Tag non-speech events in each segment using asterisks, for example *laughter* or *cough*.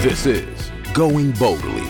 This is Going Boldly,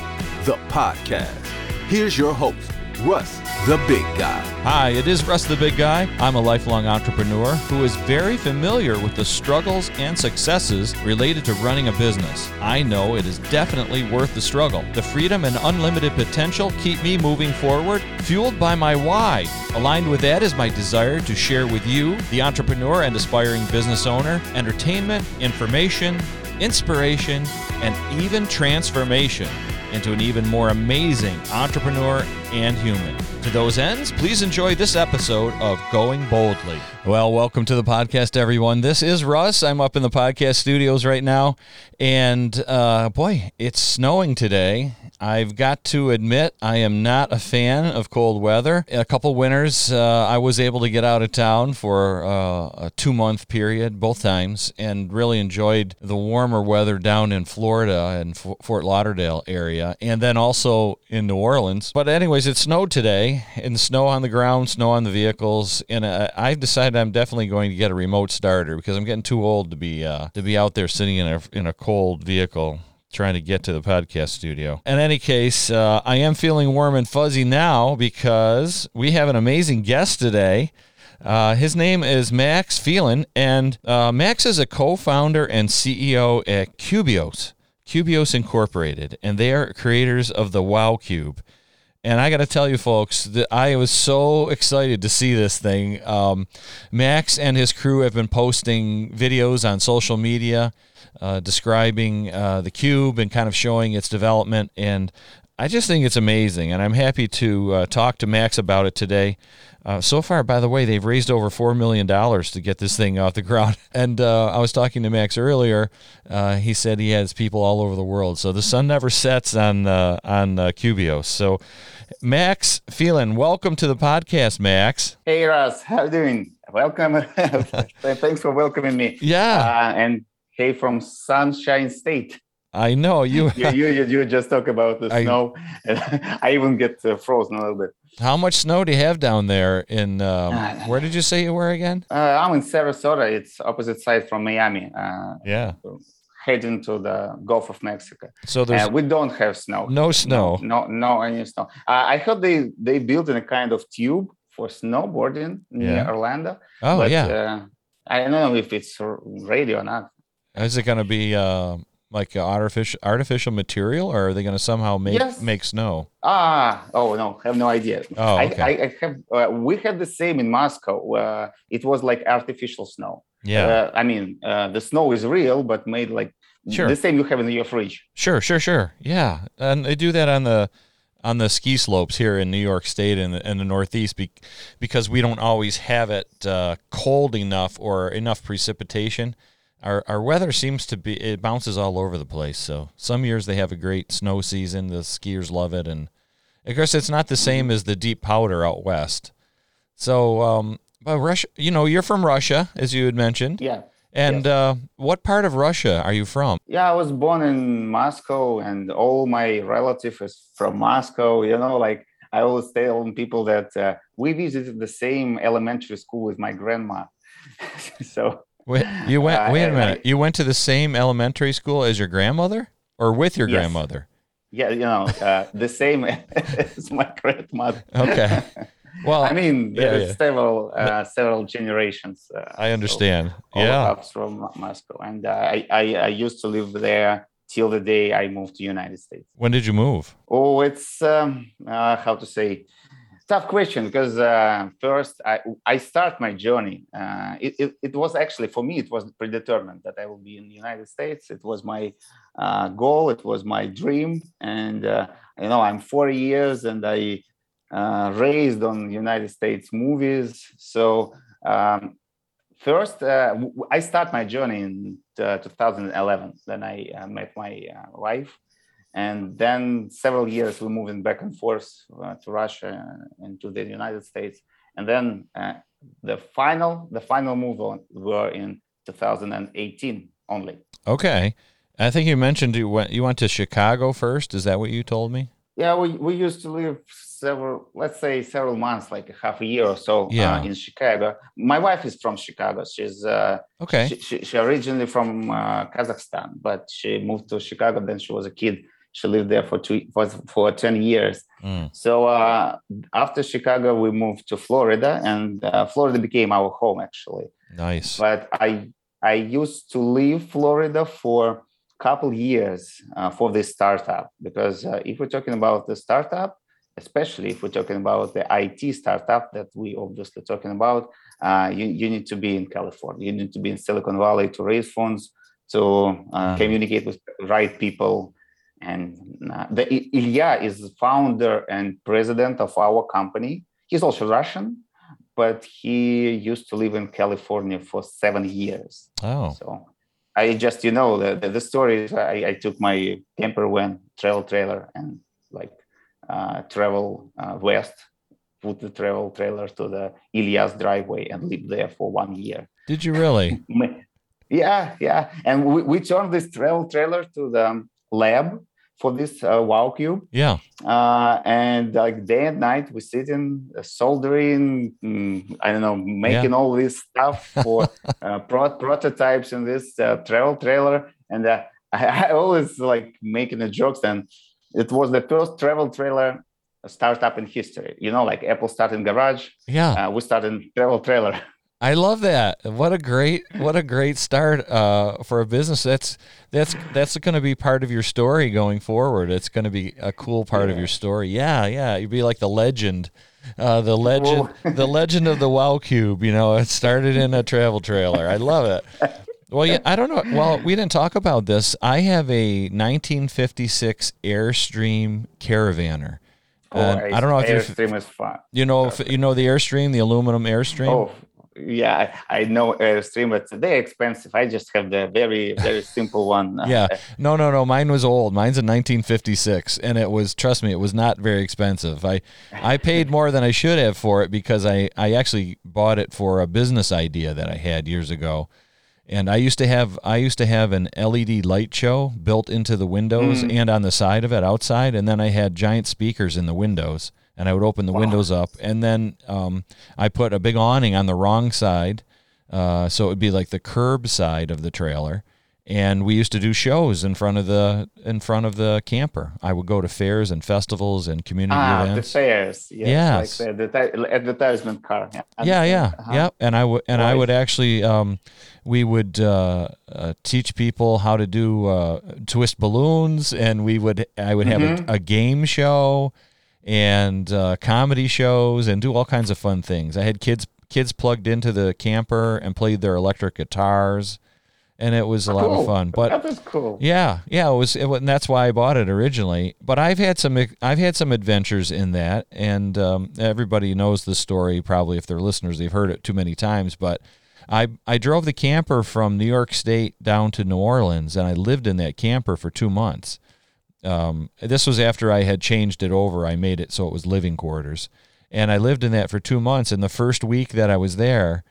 the podcast. Here's your host, Russ the Big Guy. Hi, it is Russ the Big Guy. I'm a lifelong entrepreneur who is very familiar with the struggles and successes related to running a business. I know it is definitely worth the struggle. The freedom and unlimited potential keep me moving forward, fueled by my why. Aligned with that is my desire to share with you, the entrepreneur and aspiring business owner, entertainment, information, inspiration, and even transformation into an even more amazing entrepreneur and human. To those ends, please enjoy this episode of Going Boldly. Well, welcome to the podcast, everyone. This is Russ. I'm up in the podcast studios right now, and uh, boy, it's snowing today. I've got to admit, I am not a fan of cold weather. A couple winters, uh, I was able to get out of town for uh, a two month period, both times, and really enjoyed the warmer weather down in Florida and F- Fort Lauderdale area, and then also in New Orleans. But, anyways, it snowed today, and snow on the ground, snow on the vehicles, and uh, I've decided I'm definitely going to get a remote starter because I'm getting too old to be uh, to be out there sitting in a in a cold vehicle trying to get to the podcast studio. In any case, uh, I am feeling warm and fuzzy now because we have an amazing guest today. Uh, his name is Max Phelan, and uh, Max is a co founder and CEO at Cubios, Cubios Incorporated, and they are creators of the Wow Cube. And I got to tell you, folks, that I was so excited to see this thing. Um, Max and his crew have been posting videos on social media uh, describing uh, the cube and kind of showing its development. And I just think it's amazing. And I'm happy to uh, talk to Max about it today. Uh, so far, by the way, they've raised over $4 million to get this thing off the *laughs* ground. And uh, I was talking to Max earlier. Uh, he said he has people all over the world. So the sun never sets on, on Cubios. So, Max Phelan, welcome to the podcast, Max. Hey, Russ. How you doing? Welcome. *laughs* *laughs* Thanks for welcoming me. Yeah. and hey, from Sunshine State. I know you. you, you, you just talk about the *laughs* I, snow. *laughs* I even get uh, frozen a little bit. How much snow do you have down there? In um, where did you say you were again? Uh, I'm in Sarasota. It's opposite side from Miami. Uh, yeah. Heading to the Gulf of Mexico. So there's uh, we don't have snow. No snow. No, no, no any snow. Uh, I heard they they built in a kind of tube for snowboarding near yeah. Orlando. Oh but, yeah. Uh, I don't know if it's ready or not. Is it going to be uh, like artificial artificial material, or are they going to somehow make yes. make snow? Ah, oh no, I have no idea. Oh, okay. I, I, I have. Uh, we had the same in Moscow. Uh, it was like artificial snow. Yeah. Uh, I mean, uh, the snow is real, but made like sure. the same you have in your fridge. Sure, sure, sure. Yeah, and they do that on the on the ski slopes here in New York State and in, in the Northeast be, because we don't always have it uh, cold enough or enough precipitation our our weather seems to be it bounces all over the place. So some years they have a great snow season, the skiers love it, and of course it's not the same as the deep powder out west. So, um, but Russia, you know, you're from Russia, as you had mentioned. Yeah. And yes. uh, what part of Russia are you from? Yeah, I was born in Moscow, and all my relatives is from Moscow. You know, like I always tell people that uh, we visited the same elementary school with my grandma. *laughs* so Wait, you went. Uh, wait a minute. I, you went to the same elementary school as your grandmother, or with your yes. grandmother? Yeah, you know, uh, the same *laughs* as my grandmother. Okay. *laughs* Well, I mean, there's yeah, yeah. several uh, several generations. Uh, I understand. So yeah. from Moscow, and uh, I, I I used to live there till the day I moved to United States. When did you move? Oh, it's um, uh, how to say tough question because uh, first I, I start my journey. Uh, it, it, it, was actually for me it was predetermined that I will be in the United States. It was my uh, goal. It was my dream. And uh, you know I'm 40 years and I uh, raised on United States movies. So um, first uh, I start my journey in 2011. Then I met my wife and then several years we're moving back and forth uh, to Russia and to the United States, and then uh, the final the final move on were in 2018 only. Okay, I think you mentioned you went you went to Chicago first. Is that what you told me? Yeah, we, we used to live several, let's say several months, like a half a year or so Yeah. uh, in Chicago. My wife is from Chicago. She's uh, Okay. she, she, she originally from uh, Kazakhstan, but she moved to Chicago. Then she was a kid. She lived there for two for, for ten years. Mm. So uh, after Chicago, we moved to Florida, and uh, Florida became our home actually. Nice. But I I used to leave Florida for a couple years uh, for this startup because uh, if we're talking about the startup, especially if we're talking about the IT startup that we obviously talking about, uh, you, you need to be in California. You need to be in Silicon Valley to raise funds, to uh, Mhm. communicate with the right people. And uh, the Ilya is the founder and president of our company. He's also Russian, but he used to live in California for seven years. Oh. So I just, you know, the, the, the story is I, I took my camper van, travel trailer, and like uh, travel uh, west, put the travel trailer to the Ilya's driveway and lived there for one year. Did you really? *laughs* Yeah, yeah. And we, we turned this travel trailer to the lab for this uh, Wow Cube. Yeah. Uh, and like day and night, we sitting uh, soldering, mm, I don't know, making all this stuff for *laughs* uh, pro- prototypes in this uh, travel trailer. And uh, *laughs* I, I always like making the jokes. And it was the first travel trailer startup in history. You know, like Apple started in garage, Yeah. uh, we started in travel trailer. *laughs* I love that. What a great what a great start uh, for a business. That's that's that's going to be part of your story going forward. It's going to be a cool part of your story. Yeah, yeah. You'd be like the legend, uh, the legend, the *laughs* legend of the Wow Cube. You know, it started in a travel trailer. I love it. Well, yeah, I don't know. Well, we didn't talk about this. I have a 1956 Airstream Caravaner. And I don't know if Airstream is fun. you know, if, you know the Airstream, the aluminum Airstream. Oh, yeah, I know uh, Airstream, but they're expensive. I just have the very, very simple one. *laughs* Yeah. No, no, no. Mine was old. Mine's a 1956, and it was. Trust me, it was not very expensive. I, I paid more than I should have for it because I, I actually bought it for a business idea that I had years ago, and I used to have, I used to have an LED light show built into the windows hmm. and on the side of it outside, and then I had giant speakers in the windows, and I would open the windows up, and then um, I put a big awning on the wrong side, uh, so it would be like the curb side of the trailer and we used to do shows in front of the in front of the camper. I would go to fairs and festivals and community Ah, the events. fairs. Yes, Yes. like the, the advertisement car. Yeah, understand. yeah, Uh-huh. yeah. And I would and I would actually um, we would uh, uh, teach people how to do uh, twist balloons, and we would I would have Mm-hmm. a, a game show and uh, comedy shows and do all kinds of fun things. I had kids kids plugged into the camper and played their electric guitars, and it was a lot of fun. But that was cool. Yeah, yeah, it was, it, and that's why I bought it originally. But I've had some, I've had some adventures in that, and um, everybody knows the story. Probably, if they're listeners, they've heard it too many times. But I, I drove the camper from New York State down to New Orleans, and I lived in that camper for two months. Um, this was after I had changed it over. I made it so it was living quarters, and I lived in that for two months. And the first week that I was there,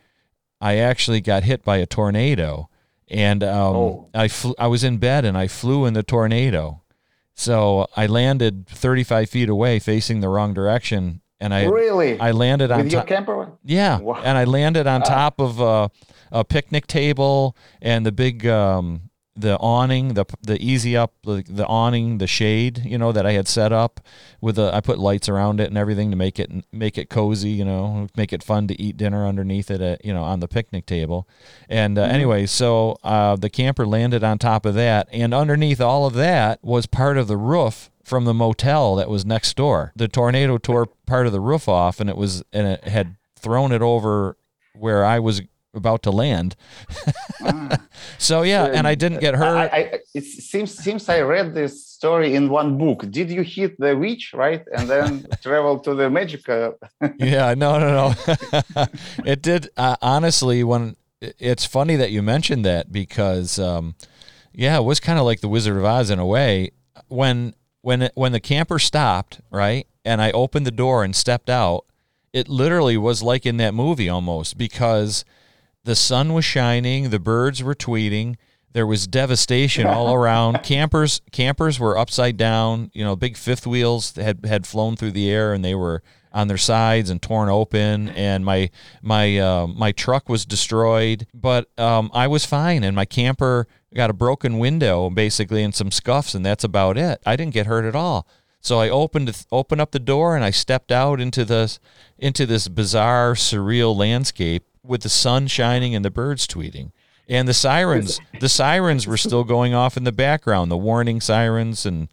I actually got hit by a tornado, and um, Oh. I flew, I was in bed and I flew in the tornado. So I landed 35 feet away, facing the wrong direction, and I really? I landed on With your camper? Yeah, Wow. and I landed on top of a, a picnic table and the big um, the awning, the the easy up the, the awning, the shade, you know that I had set up with the I put lights around it and everything to make it make it cozy, you know, make it fun to eat dinner underneath it, at, you know, on the picnic table. And uh, anyway, so uh, the camper landed on top of that, and underneath all of that was part of the roof from the motel that was next door. The tornado tore part of the roof off, and it was and it had thrown it over where I was about to land. *laughs* so yeah, and I didn't get I, hurt. I, it seems seems I read this story in one book. Did you hit the witch right and then *laughs* travel to the magic? Uh, *laughs* yeah, no, no, no. it did. Uh, honestly, when it's funny that you mentioned that because, um, yeah, it was kind of like the Wizard of Oz in a way. When when it, when the camper stopped, right, and I opened the door and stepped out, it literally was like in that movie almost because the sun was shining, the birds were tweeting, there was devastation all *laughs* around. campers campers were upside down. You know, big fifth wheels had had flown through the air and they were on their sides and torn open. And my my uh, my truck was destroyed, but um, I was fine. And my camper got a broken window basically and some scuffs, and that's about it. I didn't get hurt at all. So I opened opened up the door and I stepped out into this into this bizarre, surreal landscape with the sun shining and the birds tweeting and the sirens *laughs* the sirens were still going off in the background the warning sirens and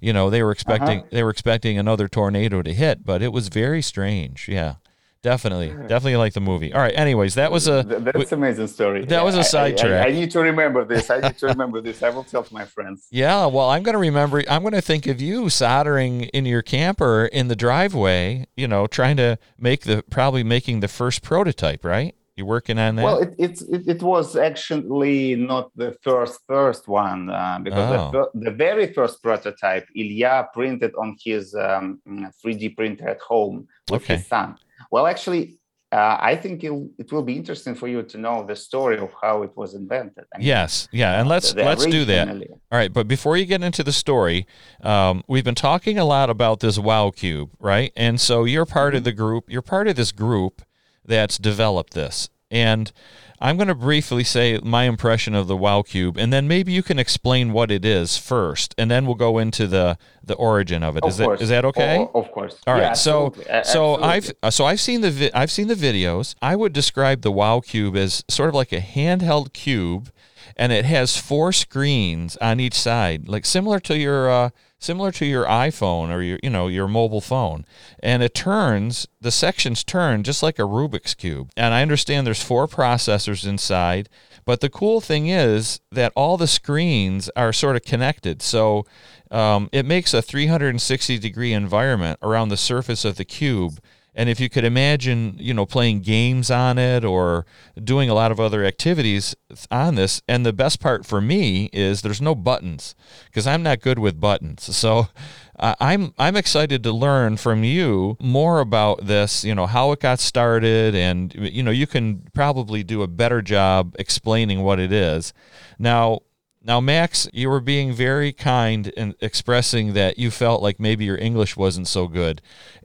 you know they were expecting uh-huh. they were expecting another tornado to hit but it was very strange yeah definitely. Definitely like the movie. All right anyways that was a that's an amazing story. that yeah, was a sidetrack I, I, I, need to remember this. I need to remember this. I will tell my friends. Yeah well i'm going to remember i'm going to think of you soldering in your camper in the driveway you know trying to make the probably making the first prototype right? You're working on that? Well, it, it, it, was actually not the first first one uh, because oh. the, the very first prototype Ilya printed on his um, 3D printer at home with okay. his son. Well, actually, uh, I think it will be interesting for you to know the story of how it was invented. I mean, yes, yeah, and let's let's do that. All right, but before you get into the story, um, we've been talking a lot about this Wow Cube, right? And so you're part mm-hmm. of the group. You're part of this group that's developed this. And I'm going to briefly say my impression of the Wow Cube, and then maybe you can explain what it is first, and then we'll go into the the origin of it. Of is that is that okay? Oh, of course. All right. Yeah, so absolutely. so I've so I've seen the vi- I've seen the videos. I would describe the Wow Cube as sort of like a handheld cube, and it has four screens on each side, like similar to your. Uh, similar to your iPhone or your you know your mobile phone. And it turns the sections turn just like a Rubik's cube. And I understand there's four processors inside but the cool thing is that all the screens are sort of connected. So um, it makes a 360 degree environment around the surface of the cube and if you could imagine, you know, playing games on it or doing a lot of other activities on this, and the best part for me is there's no buttons because I'm not good with buttons. So uh, I'm I'm excited to learn from you more about this. You know how it got started, and you know you can probably do a better job explaining what it is. Now, now, Max, you were being very kind in expressing that you felt like maybe your English wasn't so good.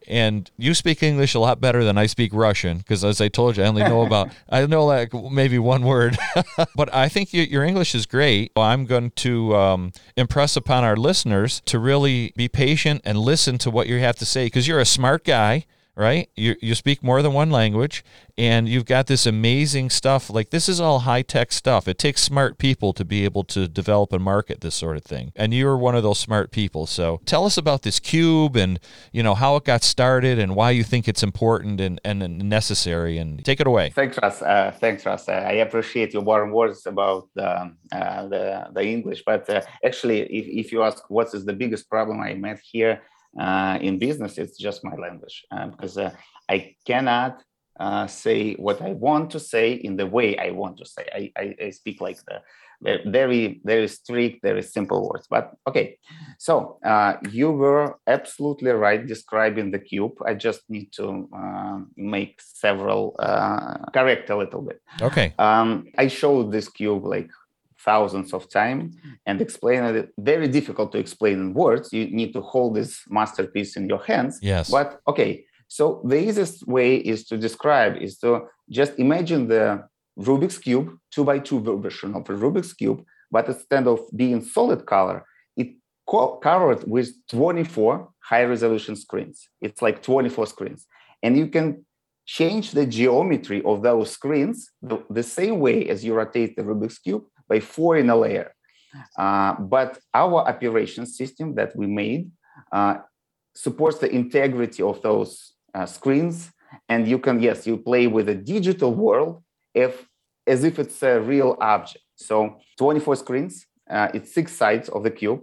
And you speak English a lot better than I speak Russian because, as I told you, I only know *laughs* about, I know like maybe one word. *laughs* but I think you, your English is great. I'm going to um, impress upon our listeners to really be patient and listen to what you have to say because you're a smart guy right? You, you speak more than one language and you've got this amazing stuff. Like, this is all high tech stuff. It takes smart people to be able to develop and market this sort of thing. And you're one of those smart people. So tell us about this cube and, you know, how it got started and why you think it's important and, and necessary. And take it away. Thanks, Russ. Uh, thanks, Russ. Uh, I appreciate your warm words about uh, the, the English. But uh, actually, if, if you ask what is the biggest problem I met here, uh, in business, it's just my language uh, because uh, I cannot uh, say what I want to say in the way I want to say. I, I, I, speak like the very, very strict, very simple words. But okay, so uh, you were absolutely right describing the cube. I just need to uh, make several correct a little bit. Okay. Um, I showed this cube like thousands of times and explain it. Very difficult to explain in words. You need to hold this masterpiece in your hands. Yes. But okay. So the easiest way is to describe is to just imagine the rubik's cube two by two version of a rubik's cube but instead of being solid color it co- covered with 24 high resolution screens. It's like 24 screens. And you can change the geometry of those screens the, the same way as you rotate the rubik's cube by four in a layer. Uh, but our operation system that we made uh, supports the integrity of those uh, screens. And you can, yes, you play with a digital world if, as if it's a real object. So 24 screens, uh, it's six sides of the cube.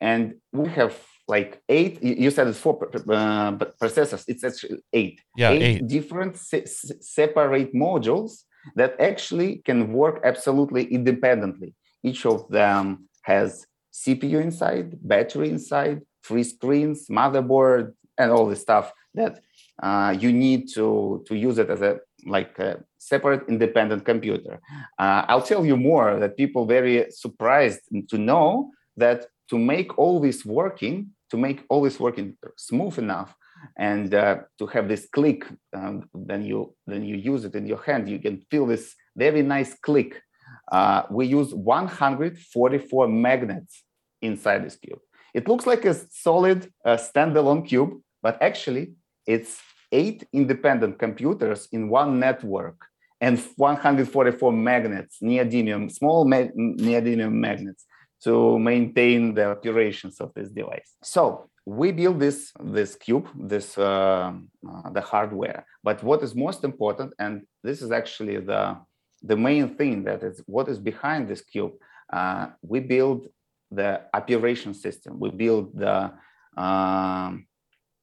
And we have like eight, you said it's four uh, processors, it's actually eight. Yeah, eight, eight. different se- separate modules that actually can work absolutely independently. Each of them has CPU inside, battery inside, three screens, motherboard, and all the stuff that uh, you need to, to use it as a like a separate independent computer. Uh, I'll tell you more that people very surprised to know that to make all this working, to make all this working smooth enough, and uh, to have this click, um, then you then you use it in your hand, you can feel this very nice click. Uh, we use 144 magnets inside this cube. It looks like a solid uh, standalone cube, but actually it's eight independent computers in one network and 144 magnets, neodymium, small ma- neodymium magnets to maintain the operations of this device. So we build this this cube, this uh, uh, the hardware. But what is most important, and this is actually the the main thing that is what is behind this cube. Uh, we build the operation system. We build the um,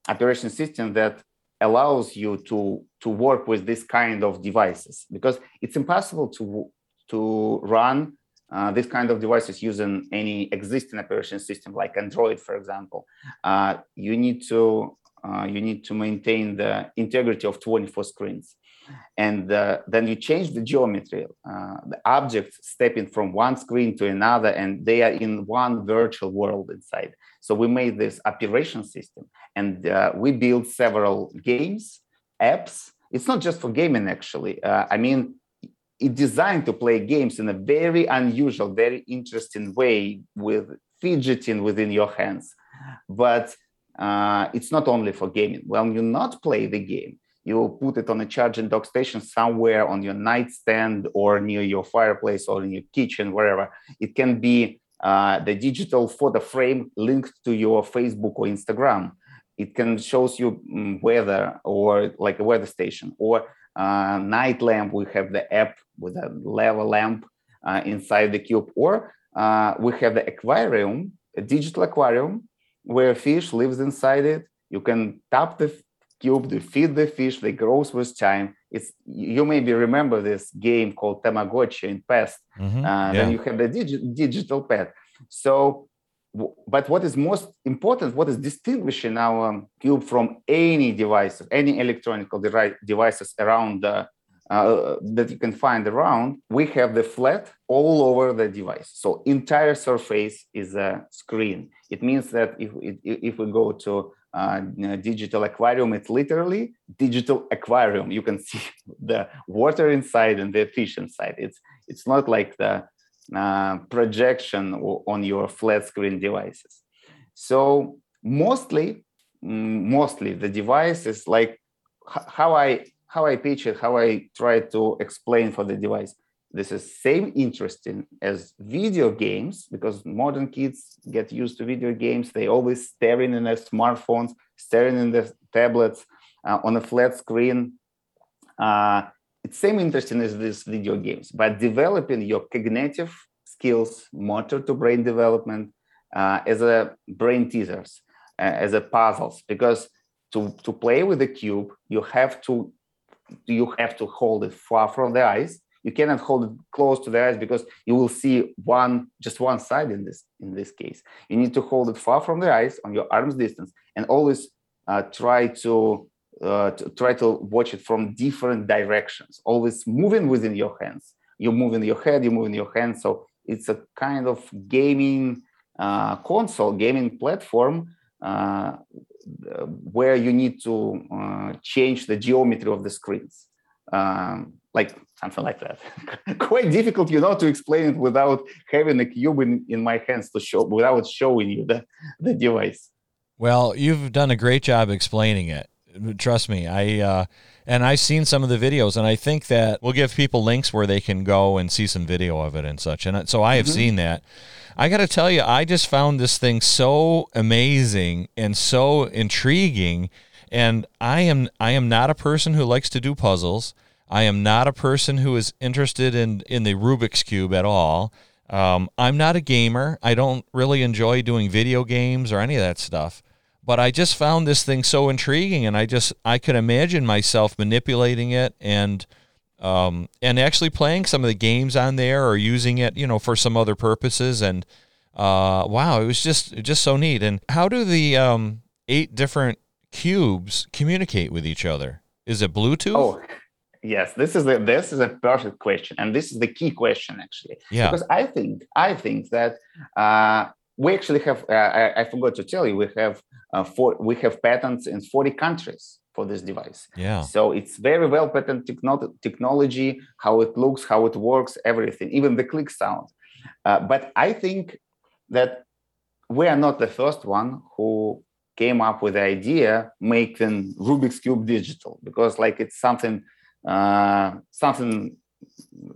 operation system that allows you to to work with this kind of devices because it's impossible to to run uh, this kind of devices using any existing operation system like Android, for example. Uh, you need to uh, you need to maintain the integrity of 24 screens. And uh, then you change the geometry. Uh, the objects stepping from one screen to another and they are in one virtual world inside. So we made this operation system and uh, we built several games apps. It's not just for gaming actually. I mean it's designed to play games in a very unusual very interesting way with fidgeting within your hands but uh, it's not only for gaming when you not play the game you put it on a charging dock station somewhere on your nightstand or near your fireplace or in your kitchen, wherever. It can be uh, the digital photo frame linked to your Facebook or Instagram. It can shows you um, weather or like a weather station or uh, night lamp. We have the app with a lava lamp uh, inside the cube, or uh, we have the aquarium, a digital aquarium where a fish lives inside it. You can tap the cube, they feed the fish, they grow with time. It's you maybe remember this game called Tamagotchi in past. Mm-hmm. Uh, yeah. Then you have the digi- digital pet. So, but what is most important, what is distinguishing our cube from any devices, any electronic devices around the uh, that you can find around, we have the flat all over the device. So entire surface is a screen. It means that if if we go to uh, digital aquarium it's literally digital aquarium you can *laughs* see the water inside and the fish inside it's it's not like the uh, projection on your flat screen devices. So mostly mm, mostly the device is like how i how i pitch it how i try to explain for the device. This is same interesting as video games because modern kids get used to video games. They always staring in their smartphones staring in their tablets uh, on a flat screen. Uh, it's same interesting as these video games but developing your cognitive skills motor to brain development uh, as a brain teasers uh, as a puzzles because to, to play with the cube you have to you have to hold it far from the eyes. You cannot hold it close to the eyes because you will see one just one side in this in this case. You need to hold it far from the eyes on your arm's distance and always uh, try to, uh, to, try to watch it from different directions always moving within your hands you move in your head you move in your hands so it's a kind of gaming uh, console gaming platform uh, where you need to uh, change the geometry of the screens um, like something like that. *laughs* Quite difficult, you know, to explain it without having a cube in, in my hands to show, without showing you the, the device. Well, you've done a great job explaining it. Trust me, I uh, and I've seen some of the videos, and I think that we'll give people links where they can go and see some video of it and such. And so I have mm-hmm. seen that. I got to tell you, I just found this thing so amazing and so intriguing. And I am I am not a person who likes to do puzzles. I am not a person who is interested in, in the Rubik's Cube at all. Um, I'm not a gamer. I don't really enjoy doing video games or any of that stuff. But I just found this thing so intriguing, and I just I could imagine myself manipulating it and um, and actually playing some of the games on there or using it, you know, for some other purposes. And uh, wow, it was just just so neat. And how do the um, eight different cubes communicate with each other? Is it Bluetooth? Oh yes, this is a this is a perfect question, and this is the key question actually. Yeah. Because I think I think that uh, we actually have. Uh, I, I, forgot to tell you, we have uh, four, we have patents in forty countries for this device. Yeah. So it's very well patent techno- technology, how it looks, how it works, everything, even the click sound. Uh, but I think that we are not the first one who came up with the idea making Rubik's cube digital because like it's something uh, something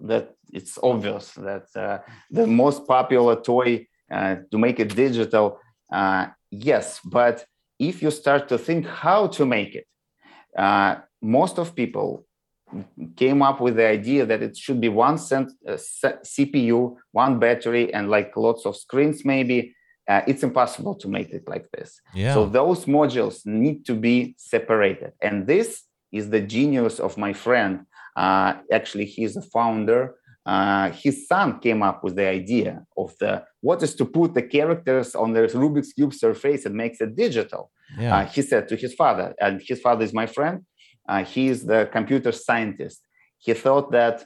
that it's obvious that uh, the most popular toy uh, to make it digital uh, yes but if you start to think how to make it uh, most of people came up with the idea that it should be one cent, uh, cpu one battery and like lots of screens maybe uh, it's impossible to make it like this. Yeah. So those modules need to be separated. And this is the genius of my friend. Uh, actually, he's a founder. Uh, his son came up with the idea of the what is to put the characters on the Rubik's cube surface and makes it digital. Yeah. Uh, he said to his father, and his father is my friend. Uh, he is the computer scientist. He thought that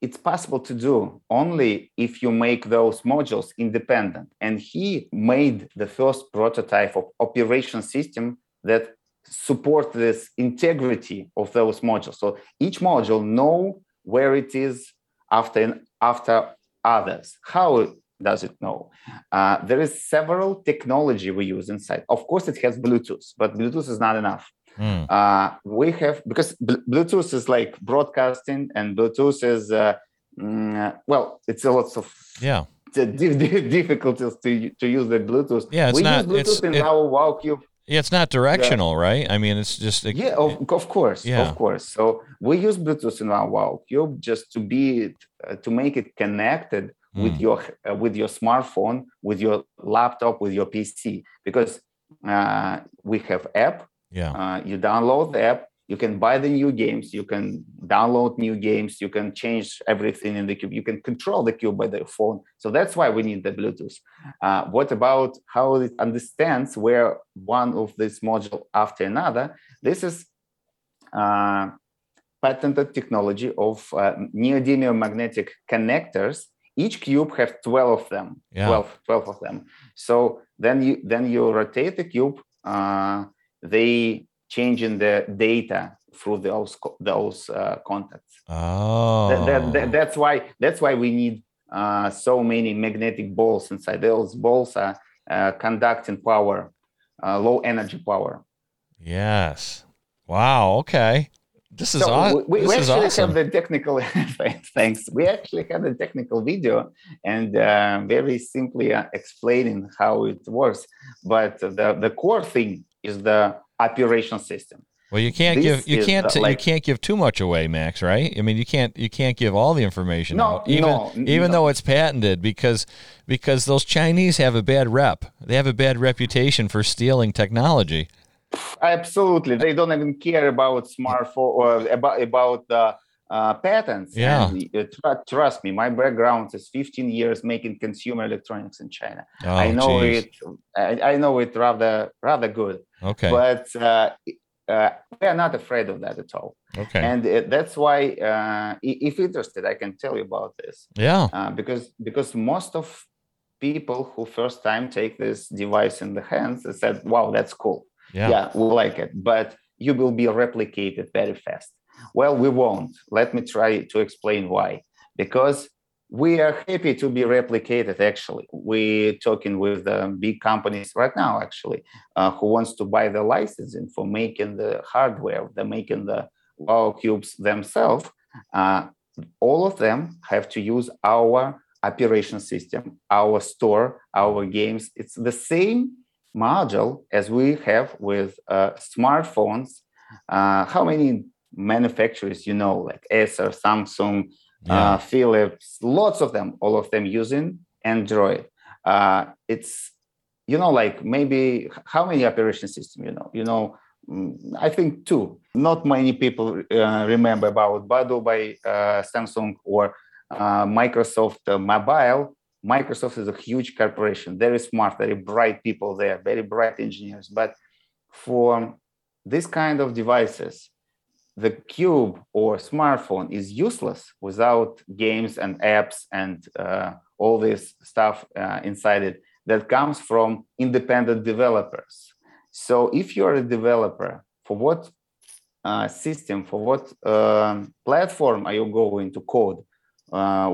it's possible to do only if you make those modules independent. And he made the first prototype of operation system that support this integrity of those modules. So each module know where it is after after others. How does it know? Uh, there is several technology we use inside. Of course, it has Bluetooth, but Bluetooth is not enough. Mm. Uh, we have because Bluetooth is like broadcasting, and Bluetooth is uh, mm, well, it's a lot of yeah *laughs* difficulties to to use the Bluetooth. Yeah, it's we not. use Bluetooth in it, our Wow Cube. Yeah, it's not directional, yeah. right? I mean, it's just a, yeah, of, of course, yeah. of course. So we use Bluetooth in our Wow Cube just to be uh, to make it connected mm. with your uh, with your smartphone, with your laptop, with your PC, because uh, we have app yeah. Uh, you download the app. You can buy the new games. You can download new games. You can change everything in the cube. You can control the cube by the phone. So that's why we need the Bluetooth. Uh, what about how it understands where one of this module after another? This is uh, patented technology of uh, neodymium magnetic connectors each cube has 12 of them yeah. 12, 12 of them so then you then you rotate the cube uh, they changing the data through those those uh, contacts. Oh, that, that, that, that's why that's why we need uh, so many magnetic balls inside. Those balls are uh, conducting power, uh, low energy power. Yes. Wow. Okay. This is so awesome. We, we this actually awesome. have the technical. *laughs* thanks. We actually have the technical video and uh, very simply uh, explaining how it works. But the the core thing is the operation system. Well, you can't this give you can't uh, the, like, you can't give too much away, Max. Right? I mean, you can't you can't give all the information no, out, even no, even no. though it's patented, because because those Chinese have a bad rep. They have a bad reputation for stealing technology. Absolutely, they don't even care about smartphone or about about the uh, patents. Yeah. And, uh, tr- trust me, my background is 15 years making consumer electronics in China. Oh, I know geez. it. I, I, know it rather rather good. Okay. But uh, uh, we are not afraid of that at all. Okay. And uh, that's why, uh, if interested, I can tell you about this. Yeah. Uh, because because most of people who first time take this device in the hands they said, "Wow, that's cool. Yeah. yeah, we like it." But you will be replicated very fast. Well, we won't. Let me try to explain why. Because we are happy to be replicated actually we're talking with the big companies right now actually uh, who wants to buy the licensing for making the hardware they're making the wow cubes themselves uh, all of them have to use our operation system our store our games it's the same module as we have with uh, smartphones uh, how many manufacturers you know like acer samsung yeah. uh, Philips, lots of them, all of them using Android. Uh, it's you know like maybe how many operation system you know you know mm, I think two. Not many people uh, remember about Bada by uh, Samsung or uh, Microsoft uh, Mobile. Microsoft is a huge corporation, very smart, very bright people there, very bright engineers. But for this kind of devices, the cube or smartphone is useless without games and apps and uh, all this stuff uh, inside it that comes from independent developers. So if you're a developer, for what uh, system, for what um, platform are you going to code? Uh,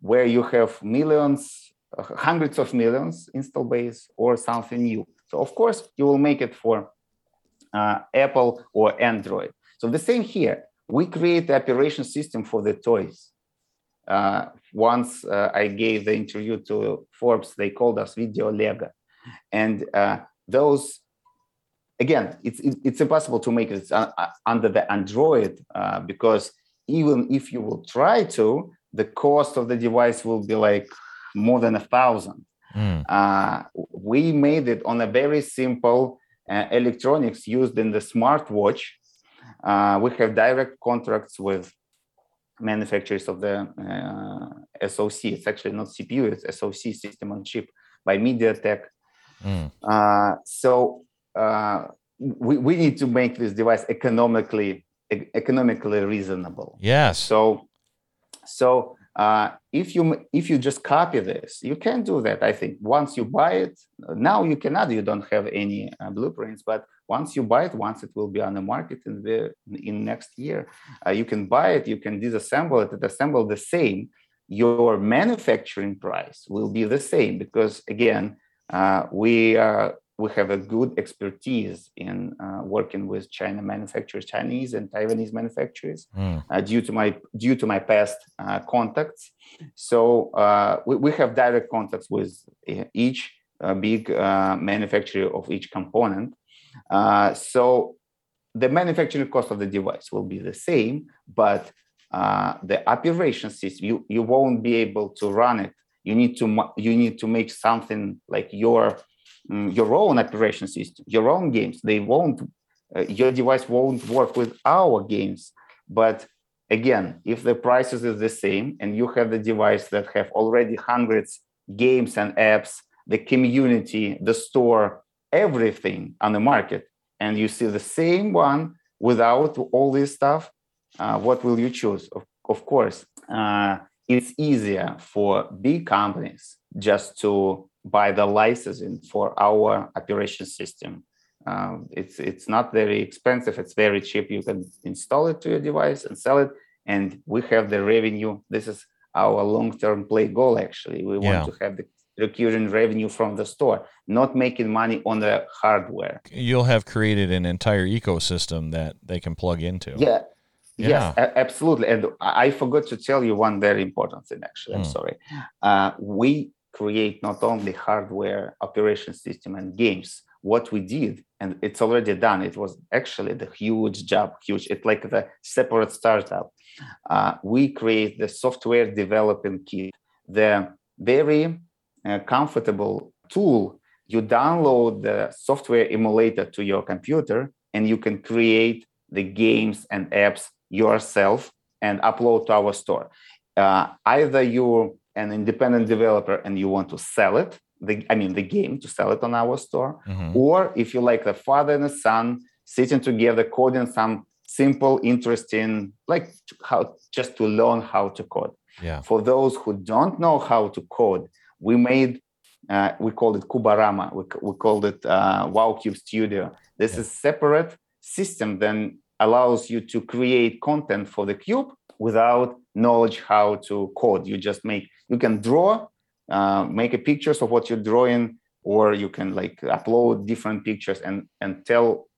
where you have millions, hundreds of millions install base or something new. So of course you will make it for uh, Apple or Android. So the same here. We create the operation system for the toys. Uh, once uh, I gave the interview to Forbes, they called us Video Lego, and uh, those again, it's it's impossible to make it uh, uh, under the Android uh, because even if you will try to, the cost of the device will be like more than a thousand. Mm. we made it on a very simple electronics used in the smartwatch uh, we have direct contracts with manufacturers of the uh, SoC. It's actually not CPU, it's SoC system on chip by MediaTek. Mm. Uh, so uh, we, we need to make this device economically economically reasonable. Yes. So so uh, if you if you just copy this, you can do that. I think once you buy it, now you cannot. You don't have any uh, blueprints, but once you buy it, once it will be on the market in the in next year, uh, you can buy it. You can disassemble it, assemble the same. Your manufacturing price will be the same because again, uh, we are we have a good expertise in uh, working with China manufacturers, Chinese and Taiwanese manufacturers, mm. due to my due to my past uh, contacts. So uh, we, we have direct contacts with each uh, big manufacturer of each component. So the manufacturing cost of the device will be the same, but the operation system you, you won't be able to run it. You need to you need to make something like your um, your own operation system, your own games. They won't, uh, your device won't work with our games. But again, if the prices is the same and you have the device that have already hundreds games and apps, the community, the store, everything on the market, and you see the same one without all this stuff, uh, what will you choose? Of, of course, uh, it's easier for big companies just to buy the licensing for our operation system. Um, it's it's not very expensive. It's very cheap. You can install it to your device and sell it, and we have the revenue. This is our long-term play goal. Actually, we want yeah. to have the recurring revenue from the store, not making money on the hardware. You'll have created an entire ecosystem that they can plug into. Yeah. Yeah. Yes, a- absolutely. And I forgot to tell you one very important thing. Actually, I'm mm. sorry. Uh, we create not only hardware operation system and games what we did and it's already done it was actually the huge job huge it's like the separate startup uh, we create the software development kit the very uh, comfortable tool you download the software emulator to your computer and you can create the games and apps yourself and upload to our store uh, either you're an independent developer and you want to sell it, the, I mean, the game to sell it on our store, mm-hmm. or if you like the father and the son sitting together coding some simple, interesting, like how just to learn how to code. Yeah. For those who don't know how to code, we made uh, we called it Kubarama. We, we called it uh, WowCube Studio. This yeah. is separate system then allows you to create content for the cube without knowledge how to code. You just make you can draw, uh, make a pictures of what you're drawing, or you can like upload different pictures and and tell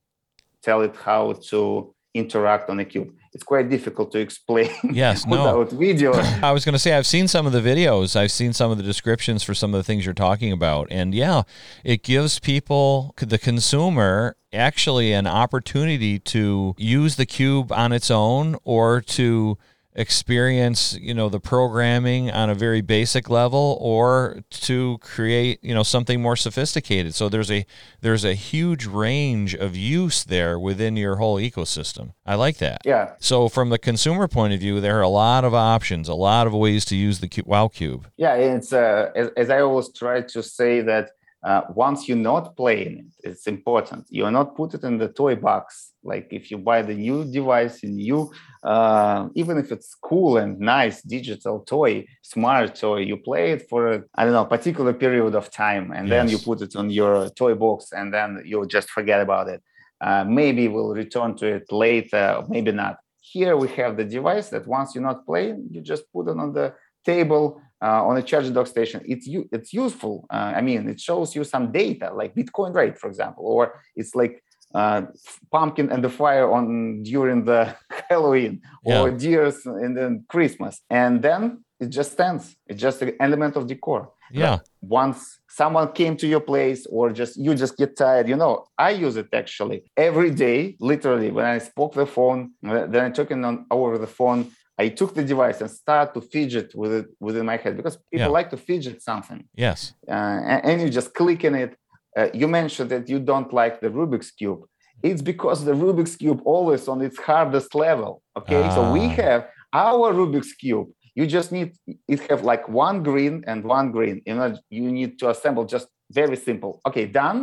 tell it how to interact on the cube. It's quite difficult to explain *laughs* yes, without no. video. *laughs* I was going to say I've seen some of the videos. I've seen some of the descriptions for some of the things you're talking about, and yeah, it gives people the consumer actually an opportunity to use the cube on its own or to experience you know the programming on a very basic level or to create you know something more sophisticated. So there's a there's a huge range of use there within your whole ecosystem. I like that. Yeah. So from the consumer point of view there are a lot of options a lot of ways to use the wow cube yeah it's uh, as, as i always try to say that uh, once you're not playing it, it's important. You're not put it in the toy box. Like if you buy the new device, a new, uh, even if it's cool and nice digital toy, smart toy, you play it for I don't know particular period of time, and yes. then you put it on your toy box, and then you'll just forget about it. Uh, maybe we'll return to it later, maybe not. Here we have the device that once you're not playing, you just put it on the table uh, on a charge dock station. It's it's useful. Uh, I mean, it shows you some data like Bitcoin rate, for example, or it's like uh, pumpkin and the fire on during the *laughs* Halloween or yeah. deers in the Christmas, and then it just stands. It's just an element of decor. Yeah. But once someone came to your place or just you just get tired, you know, I use it actually every day, literally. When I spoke the phone, then I took it on over the phone. I took the device and started to fidget with it within my head because people yeah. like to fidget something. Yes. Uh, and, and, you just click in it. Uh, you mentioned that you don't like the Rubik's cube. It's because the Rubik's cube always on its hardest level. Okay, ah. so we ah. have our Rubik's cube. You just need it have like one green and one green. You know, you need to assemble just very simple. Okay, done.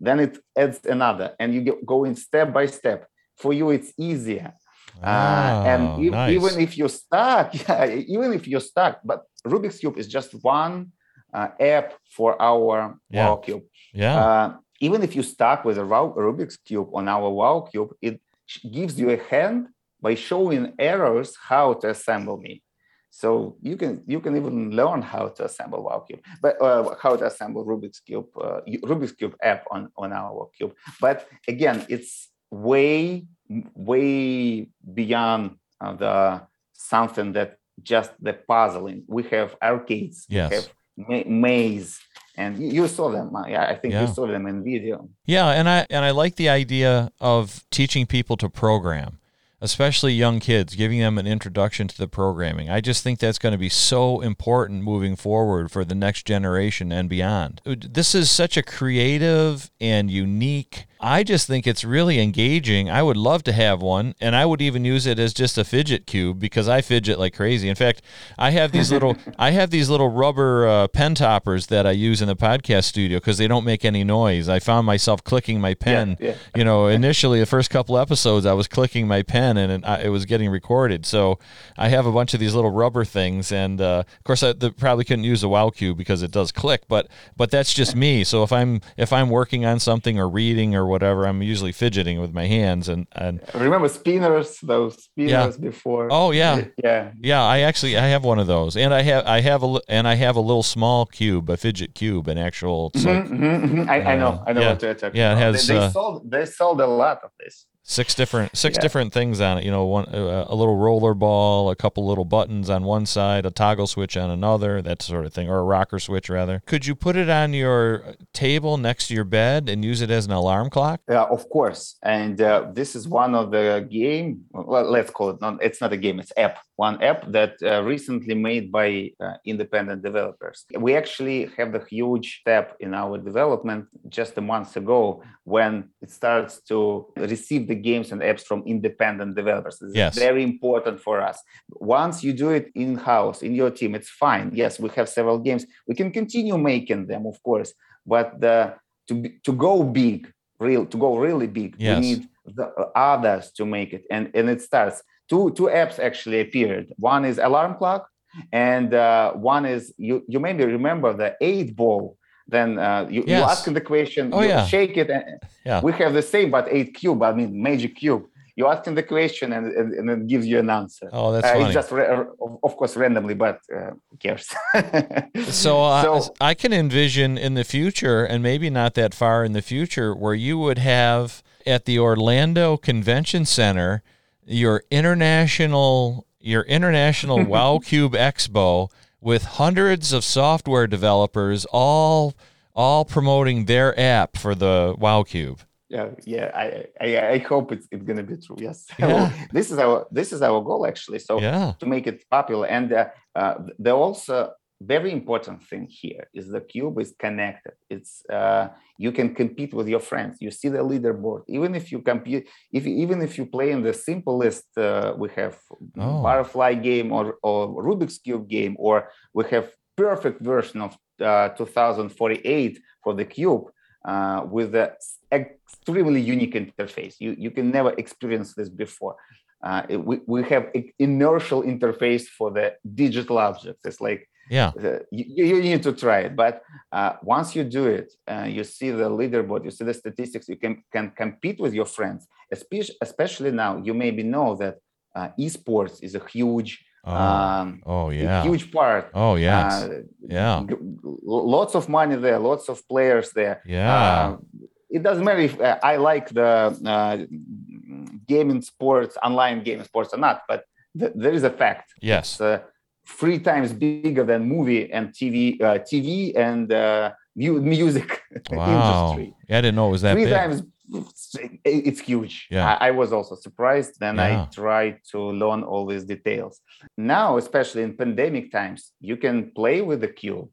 Then it adds another, and you go in step by step. For you, it's easier uh, and e- nice. even if you're stuck, *laughs* yeah, even if you're stuck, but Rubik's Cube is just one uh, app for our yeah. Wow Cube. Yeah. Uh, even if you're stuck with a Rubik's Cube on our Wow Cube, it gives you a hand by showing errors how to assemble me. So you can you can even learn how to assemble Wow Cube, but uh, how to assemble Rubik's Cube uh, Rubik's Cube app on on our Wow Cube. But again, it's way way beyond uh, the something that just the puzzling. We have arcades, yes. we have ma- maze, and you saw them. I think yeah. you saw them in video. Yeah, and I and I like the idea of teaching people to program especially young kids, giving them an introduction to the programming. I just think that's going to be so important moving forward for the next generation and beyond. This is such a creative and unique I just think it's really engaging. I would love to have one, and I would even use it as just a fidget cube because I fidget like crazy. In fact, I have these little *laughs* I have these little rubber uh, pen toppers that I use in the podcast studio because they don't make any noise. I found myself clicking my pen. Yeah, yeah. You know, *laughs* initially the first couple episodes, I was clicking my pen and it, I, it, was getting recorded. So I have a bunch of these little rubber things, and uh, of course, I the, probably couldn't use a Wow Cube because it does click. But but that's just me. So if I'm if I'm working on something or reading or whatever, I'm usually fidgeting with my hands and and remember spinners, those spinners yeah. before. Oh yeah, yeah, yeah. I actually I have one of those, and I have I have a and I have a little small cube, a fidget cube, an actual. Mm-hmm, like, mm-hmm, mm-hmm. I, uh, I, know, I know yeah, what you're talking yeah, about. it has. They, they uh, sold they sold a lot of this six different six yeah. different things on it you know one uh, a little roller ball a couple little buttons on one side a toggle switch on another that sort of thing or a rocker switch rather. Could you put it on your table next to your bed and use it as an alarm clock? Yeah of course. And uh, this is one of the game well, let's call it not it's not a game it's app one app that uh, recently made by uh, independent developers we actually have the huge step in our development just a month ago when it starts to receive the games and apps from independent developers. This yes. very important for us. Once you do it in house, in your team, it's fine. Yes, we have several games. We can continue making them, of course, but the, to, be, to go big, real, to go really big, yes. we need the others to make it. And, and it starts. Two, two apps actually appeared. One is Alarm Clock, and uh, one is you, you maybe remember the eight ball then uh, you, yes. you ask the question, oh, you yeah. shake it. And yeah. We have the same, but eight cube, I mean, magic cube. You ask him the question and, and, and it gives you an answer. Oh, that's uh, funny. It's just, of course, randomly, but uh, who cares? *laughs* so, uh, so I can envision in the future, and maybe not that far in the future, where you would have at the Orlando Convention Center your international your international *laughs* Wow Cube Expo with hundreds of software developers all all promoting their app for the Wow Cube. Yeah, yeah. I I, I hope it's, it's gonna be true. Yes. *laughs* Yeah. this is our this is our goal actually. So yeah. to make it popular, and uh, uh, there also very important thing here is the cube is connected it's uh, you can compete with your friends you see the leaderboard even if you compete if even if you play in the simplest uh, we have oh. butterfly game or, or rubik's cube game or we have perfect version of uh, 2048 for the Cube uh, with an extremely unique interface. You, you can never experience this before. Uh, it, we, we have inertial interface for the digital objects. It's like yeah, you, you need to try it. But uh, once you do it, uh, you see the leaderboard, you see the statistics, you can, can compete with your friends. Especially, especially now, you maybe know that uh, esports is a huge Oh, um, oh yeah, huge part. Oh yeah, uh, yeah. Lots of money there, lots of players there. Yeah. Uh, it doesn't matter if uh, I like the uh, gaming sports, online gaming sports or not, but th- there is a fact. Yes. It's, uh, three times bigger than movie and TV, uh, TV and mu- music *laughs* wow. industry. Yeah, I didn't know it was that three big. times it's huge. Yeah. I, I was also surprised. Then Yeah. I tried to learn all these details. Now, especially in pandemic times, you can play with the cube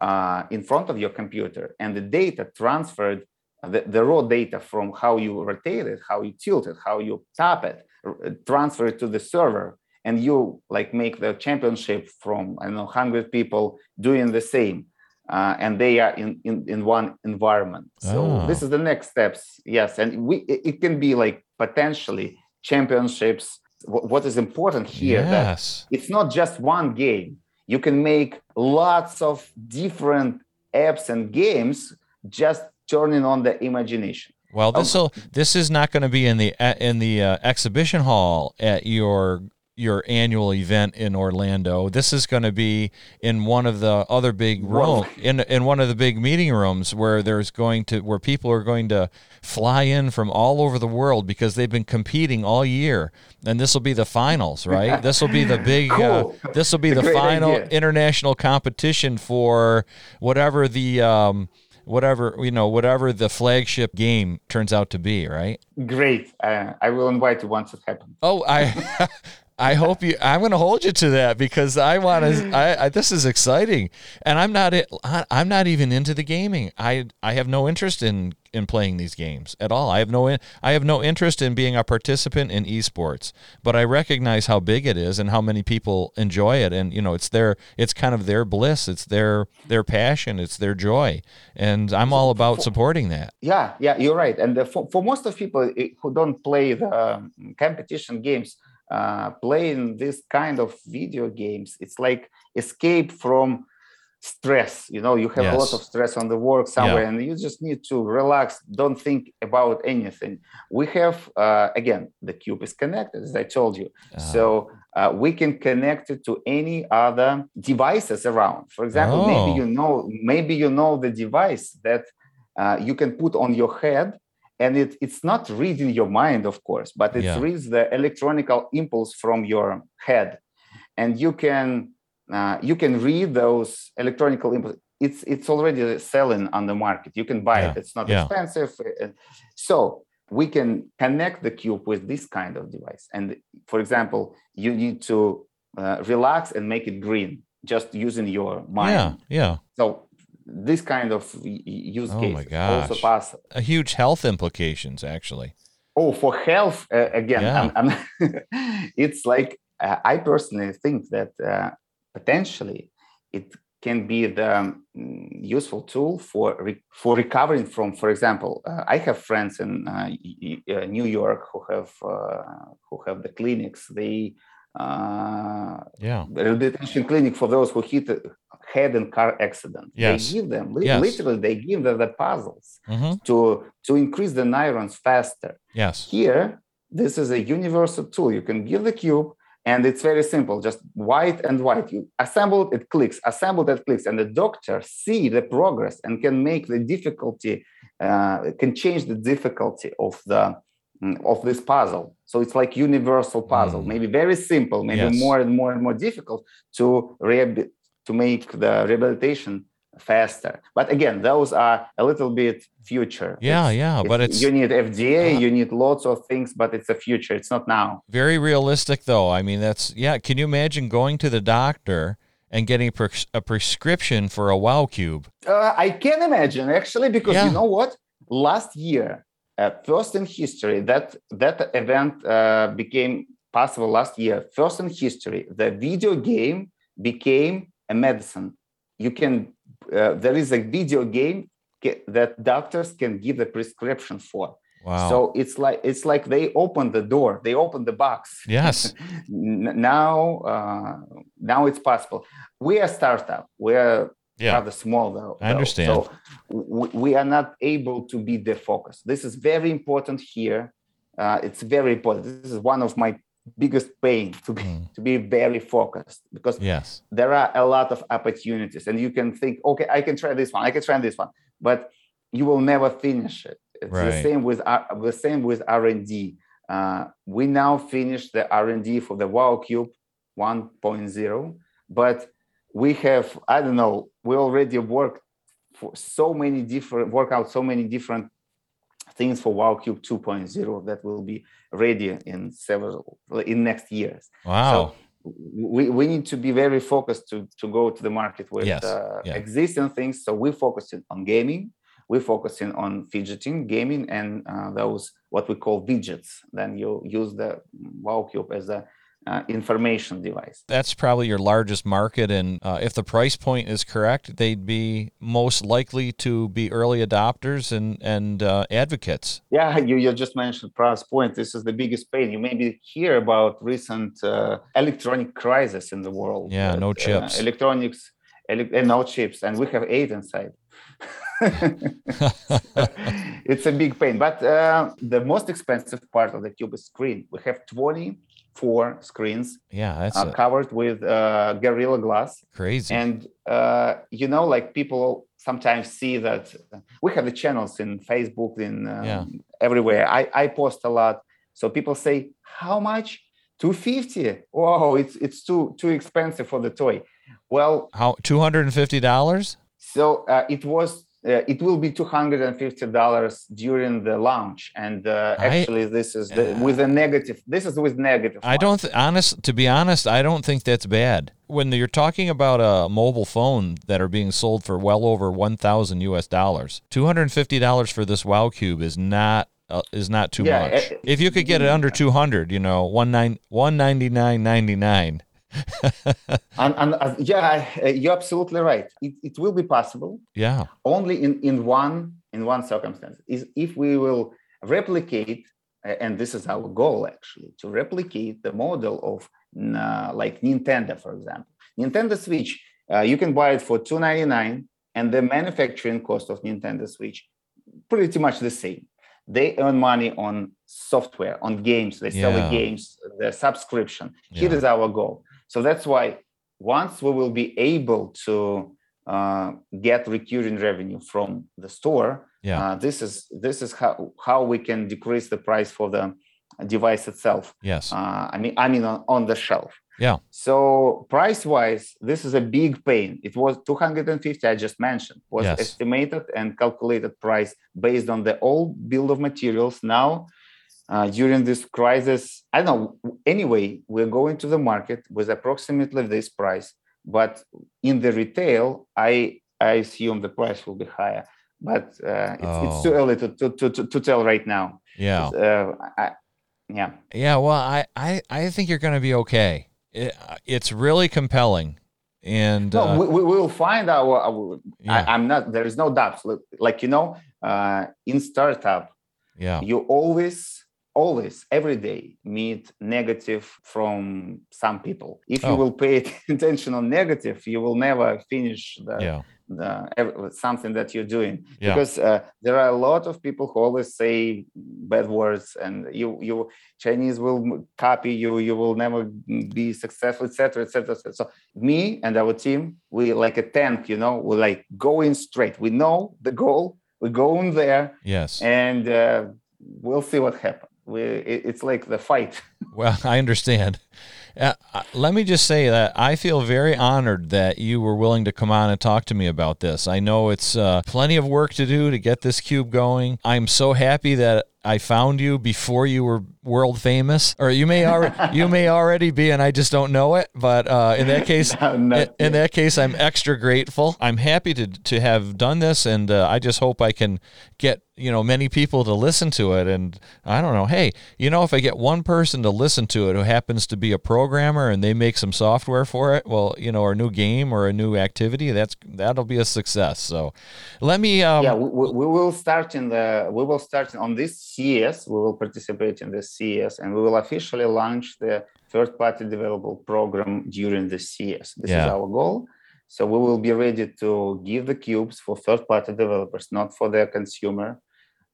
uh, in front of your computer, and the data transferred, the, the raw data from how you rotate it, how you tilt it, how you tap it, r- transfer it to the server, and you like make the championship from I don't know hundred people doing the same uh, and they are in, in, in one environment. So Oh. this is the next steps. Yes, and we it, it can be like potentially championships. Wh- what is important here that it's not just one game. You can make lots of different apps and games just turning on the imagination. Well, this will this is not going to be in the in the uh, exhibition hall at your your annual event in Orlando. This is going to be in one of the other big room in in one of the big meeting rooms where there's going to where people are going to fly in from all over the world because they've been competing all year. And this will be the finals, right? this will be the *laughs* big Cool. uh, this will be the final idea. international competition for whatever the um whatever you know whatever the flagship game turns out to be right Great. Uh, I will invite you once it happens. oh i *laughs* *laughs* i hope you i'm going to hold you to that because i want to I, I this is exciting. And i'm not it i'm not even into the gaming. I i have no interest in in playing these games at all. I have no in, i have no interest in being a participant in esports but i recognize how big it is and how many people enjoy it. And you know it's their it's kind of their bliss. It's their their passion. It's their joy. And i'm all about supporting that. Yeah, yeah, you're right. And for, for most of people eh, who don't play the um, competition games, uh, playing this kind of video games, it's like escape from stress. You know, you have a lot of stress on the work somewhere, and you just need to relax. Don't think about anything. We have uh, again, the cube is connected, as I told you. So uh, we can connect it to any other devices around. For example, Oh. maybe you know, maybe you know the device that uh, you can put on your head and it, it's not reading your mind of course but it Yeah. reads the electronical impulse from your head. And you can uh, you can read those electronical impulse it's it's already selling on the market. You can buy it. It's not Yeah. expensive. Uh, so we can connect the cube with this kind of device. And for example you need to uh, relax and make it green just using your mind. Yeah yeah. So this kind of use Oh case also possible. a huge health implications actually Oh, for health uh, again, Yeah. I'm, I'm *laughs* it's like uh, I personally think that uh, potentially it can be the um, useful tool for re- for recovering from. For example, uh, I have friends in uh, uh, New York who have uh, who have the clinics. They uh, yeah rehabilitation clinic for those who hit a head and car accident. Yes. They give them Yes. literally they give them the puzzles hmm to to increase the neurons faster. yes Here, this is a universal tool. You can give the cube, and it's very simple, just white and white. You assemble it, it clicks, assembled, it clicks, and the doctor see the progress and can make the difficulty, uh, can change the difficulty of the of this puzzle. So it's like universal puzzle, Mm. maybe very simple, maybe Yes. more and more and more difficult to rehab- to make the rehabilitation faster. But again, those are a little bit future. yeah It's- yeah but it's you need FDA, Uh, you need lots of things, but it's a future. It's not now. very realistic though i mean that's yeah can you imagine going to the doctor and getting a, pres- a prescription for a wow cube Uh, I can imagine actually, because Yeah. you know what? Last year, first in history, that that event uh, became possible last year. First in history, the video game became a medicine. You can uh, there is a video game that doctors can give the prescription for. Wow. So it's like it's like they open the door, they open the box. Yes. *laughs* now uh, now it's possible. We are startup. We are yeah. rather small though. I understand. So we, we are not able to be the focus. This is very important here. Uh, it's very important. This is one of my biggest pain to be mm. to be very focused because yes there are a lot of opportunities and you can think okay i can try this one i can try this one but you will never finish it it's right. the same with the same with r&d uh, we now finished the r&d for the wow cube 1.0 but we have i don't know we already worked for so many different work out so many different things for WowCube 2.0 that will be ready in several in next years. Wow. So we, we need to be very focused to, to go to the market with yes. uh, yeah. existing things. So we're focusing on gaming, we're focusing on fidgeting, gaming, and uh, those what we call widgets. Then you use the WowCube as a uh, information device. That's probably your largest market, and uh, if the price point is correct, they'd be most likely to be early adopters and and uh, advocates. Yeah, *laughs* you, you just mentioned price point. This is the biggest pain. You maybe hear about recent uh, electronic crisis in the world. Yeah, no uh, chips. electronics, ele- and no chips, and we have eight inside. *laughs* *laughs* it's a big pain, but uh, the most expensive part of the cube is screen. We have 20 four screens. Yeah, that's uh, a... covered with uh, Gorilla Glass. Crazy. And uh, you know, like people sometimes see that we have the channels in Facebook, in um, yeah. everywhere. I I post a lot, so people say, "How much? 250 Whoa, it's it's too too expensive for the toy." Well, how two hundred and fifty dollars? So uh, it was uh, it will be $250 during the launch and uh, actually I, this is the, with a negative this is with negative i don't th- honest to be honest i don't think that's bad. When you're talking about a mobile phone that are being sold for well over 1000 us dollars $250 for this wow cube is not uh, is not too yeah, much. Uh, if you could get it under 200, you know, 199.99 *laughs* and, and uh, yeah, uh, you're absolutely right. It, it will be possible. Yeah. Only in, in one in one circumstance is if we will replicate, and this is our goal actually, to replicate the model of uh, like Nintendo, for example. Nintendo Switch, uh, you can buy it for two ninety nine, and the manufacturing cost of Nintendo Switch pretty much the same. They earn money on software, on games. They sell yeah. the games, the subscription. Here yeah. is our goal so that's why once we will be able to uh, get recurring revenue from the store, yeah. Uh, this is this is how how we can decrease the price for the device itself. Yes. Uh, I mean, I mean on, on the shelf. Yeah. So price wise, this is a big pain. It was 250. I just mentioned was yes. estimated and calculated price based on the old bill of materials. Now uh, during this crisis. I don't know. Anyway, we're going to the market with approximately this price, but in the retail, I I assume the price will be higher. But uh, it's, oh. it's, too oh. early to, to, to, to tell right now. Yeah. Uh, I, yeah. Yeah. Well, I, I, I think you're going to be okay. It, it's really compelling. And no, uh, we, we will find our. our yeah. I, am not. There is no doubt. Like you know, uh, in startup, yeah, you always always every day meet negative from some people. If oh. you will pay *laughs* attention on negative you will never finish the, yeah. the something that you're doing. Yeah. because uh, there are a lot of people who always say bad words and you you chinese will copy you you will never be successful etc etc et so me and our team we like a tank you know? We like going straight. We know the goal. We go in there yes. and uh, we'll see what happens it's like the fight *laughs* well i understand uh, uh, let me just say that I feel very honored that you were willing to come on and talk to me about this. I know it's uh, plenty of work to do to get this cube going. I'm so happy that I found you before you were world famous, or you may already *laughs* you may already be, and I just don't know it. But uh, in that case, *laughs* No, in, in that case, I'm extra grateful. I'm happy to to have done this, and uh, I just hope I can get you know many people to listen to it. And I don't know, hey, you know, if I get one person to listen to it who happens to be a programmer and they make some software for it, well, you know, or a new game or a new activity, that's that'll be a success. So, let me. Um, yeah, we we will start in the we will start on this CES. We will participate in the CES, and we will officially launch the third-party developer program during the CES. This Yeah. is our goal. So we will be ready to give the cubes for third-party developers, not for the consumer.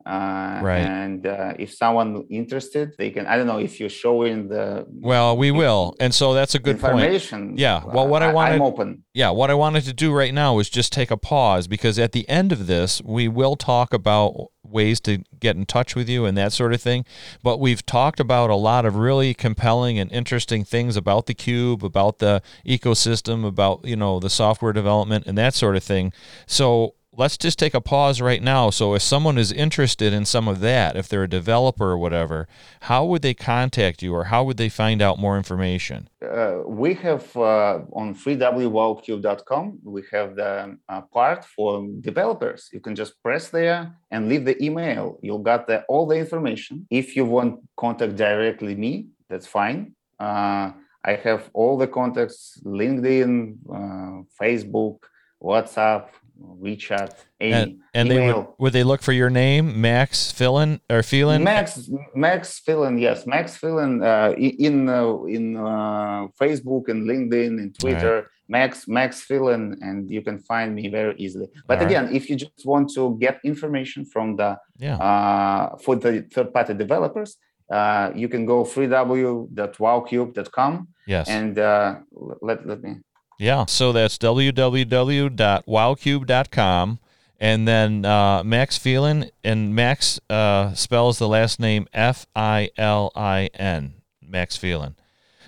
Uh, Right. And uh, if someone interested, they can. I don't know if you're showing the well, we will, and so that's a good point. information. Yeah, well, what I wanted. I'm open. Yeah, what I wanted to do right now is just take a pause because at the end of this, we will talk about ways to get in touch with you and that sort of thing. But we've talked about a lot of really compelling and interesting things about the cube, about the ecosystem, about, you know, the software development and that sort of thing. So let's just take a pause right now. So if someone is interested in some of that, if they're a developer or whatever, how would they contact you or how would they find out more information? uh, we have uh, on freewowcube.com we have the uh, part for developers you can just press there and leave the email you'll got the, all the information if you want contact directly me that's fine uh, i have all the contacts linkedin uh, facebook whatsapp wechat any And, and they would, would they look for your name, Max Fillin or Phelan? Max Max Filin, yes, Max Filin uh, in uh, in uh, Facebook and LinkedIn and Twitter. Max Max Filin, and you can find me very easily. But All right. again, if you just want to get information from the Yeah. uh, for the third party developers, uh, you can go freewowcube.com Yes. and uh, let let me yeah. So that's www.wowcube.com. And then uh, Max Filin, and Max uh, spells the last name F I L I N, Max Filin.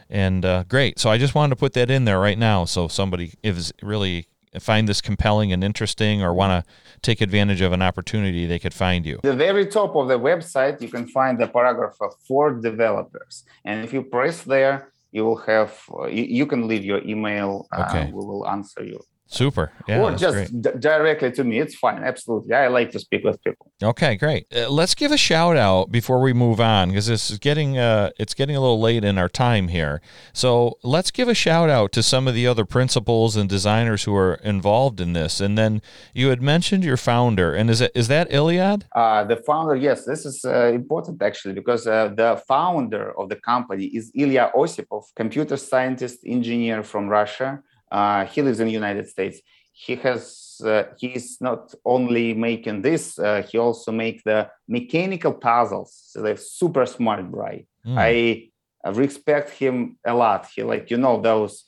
And uh, great. So I just wanted to put that in there right now. So if somebody is really find this compelling and interesting or want to take advantage of an opportunity, they could find you. the very top of the website, you can find the paragraph for developers. And if you press there, you will have, uh, you, you can leave your email. Uh, Okay. We will answer you. Super. Yeah. or just d- directly to me. It's fine. Absolutely. I like to speak with people. Okay, great. Uh, let's give a shout out before we move on because this is getting uh, it's getting a little late in our time here. So let's give a shout out to some of the other principals and designers who are involved in this. And then you had mentioned your founder, and is it is that Iliad? Uh, the founder, yes, this is uh, important actually because uh, the founder of the company is Ilya Osipov, computer scientist, engineer from Russia. Uh, he lives in the United States. He has uh, he's not only making this, uh, he also make the mechanical puzzles. So they're super smart guy. Hmm. I uh, respect him a lot. He like you know those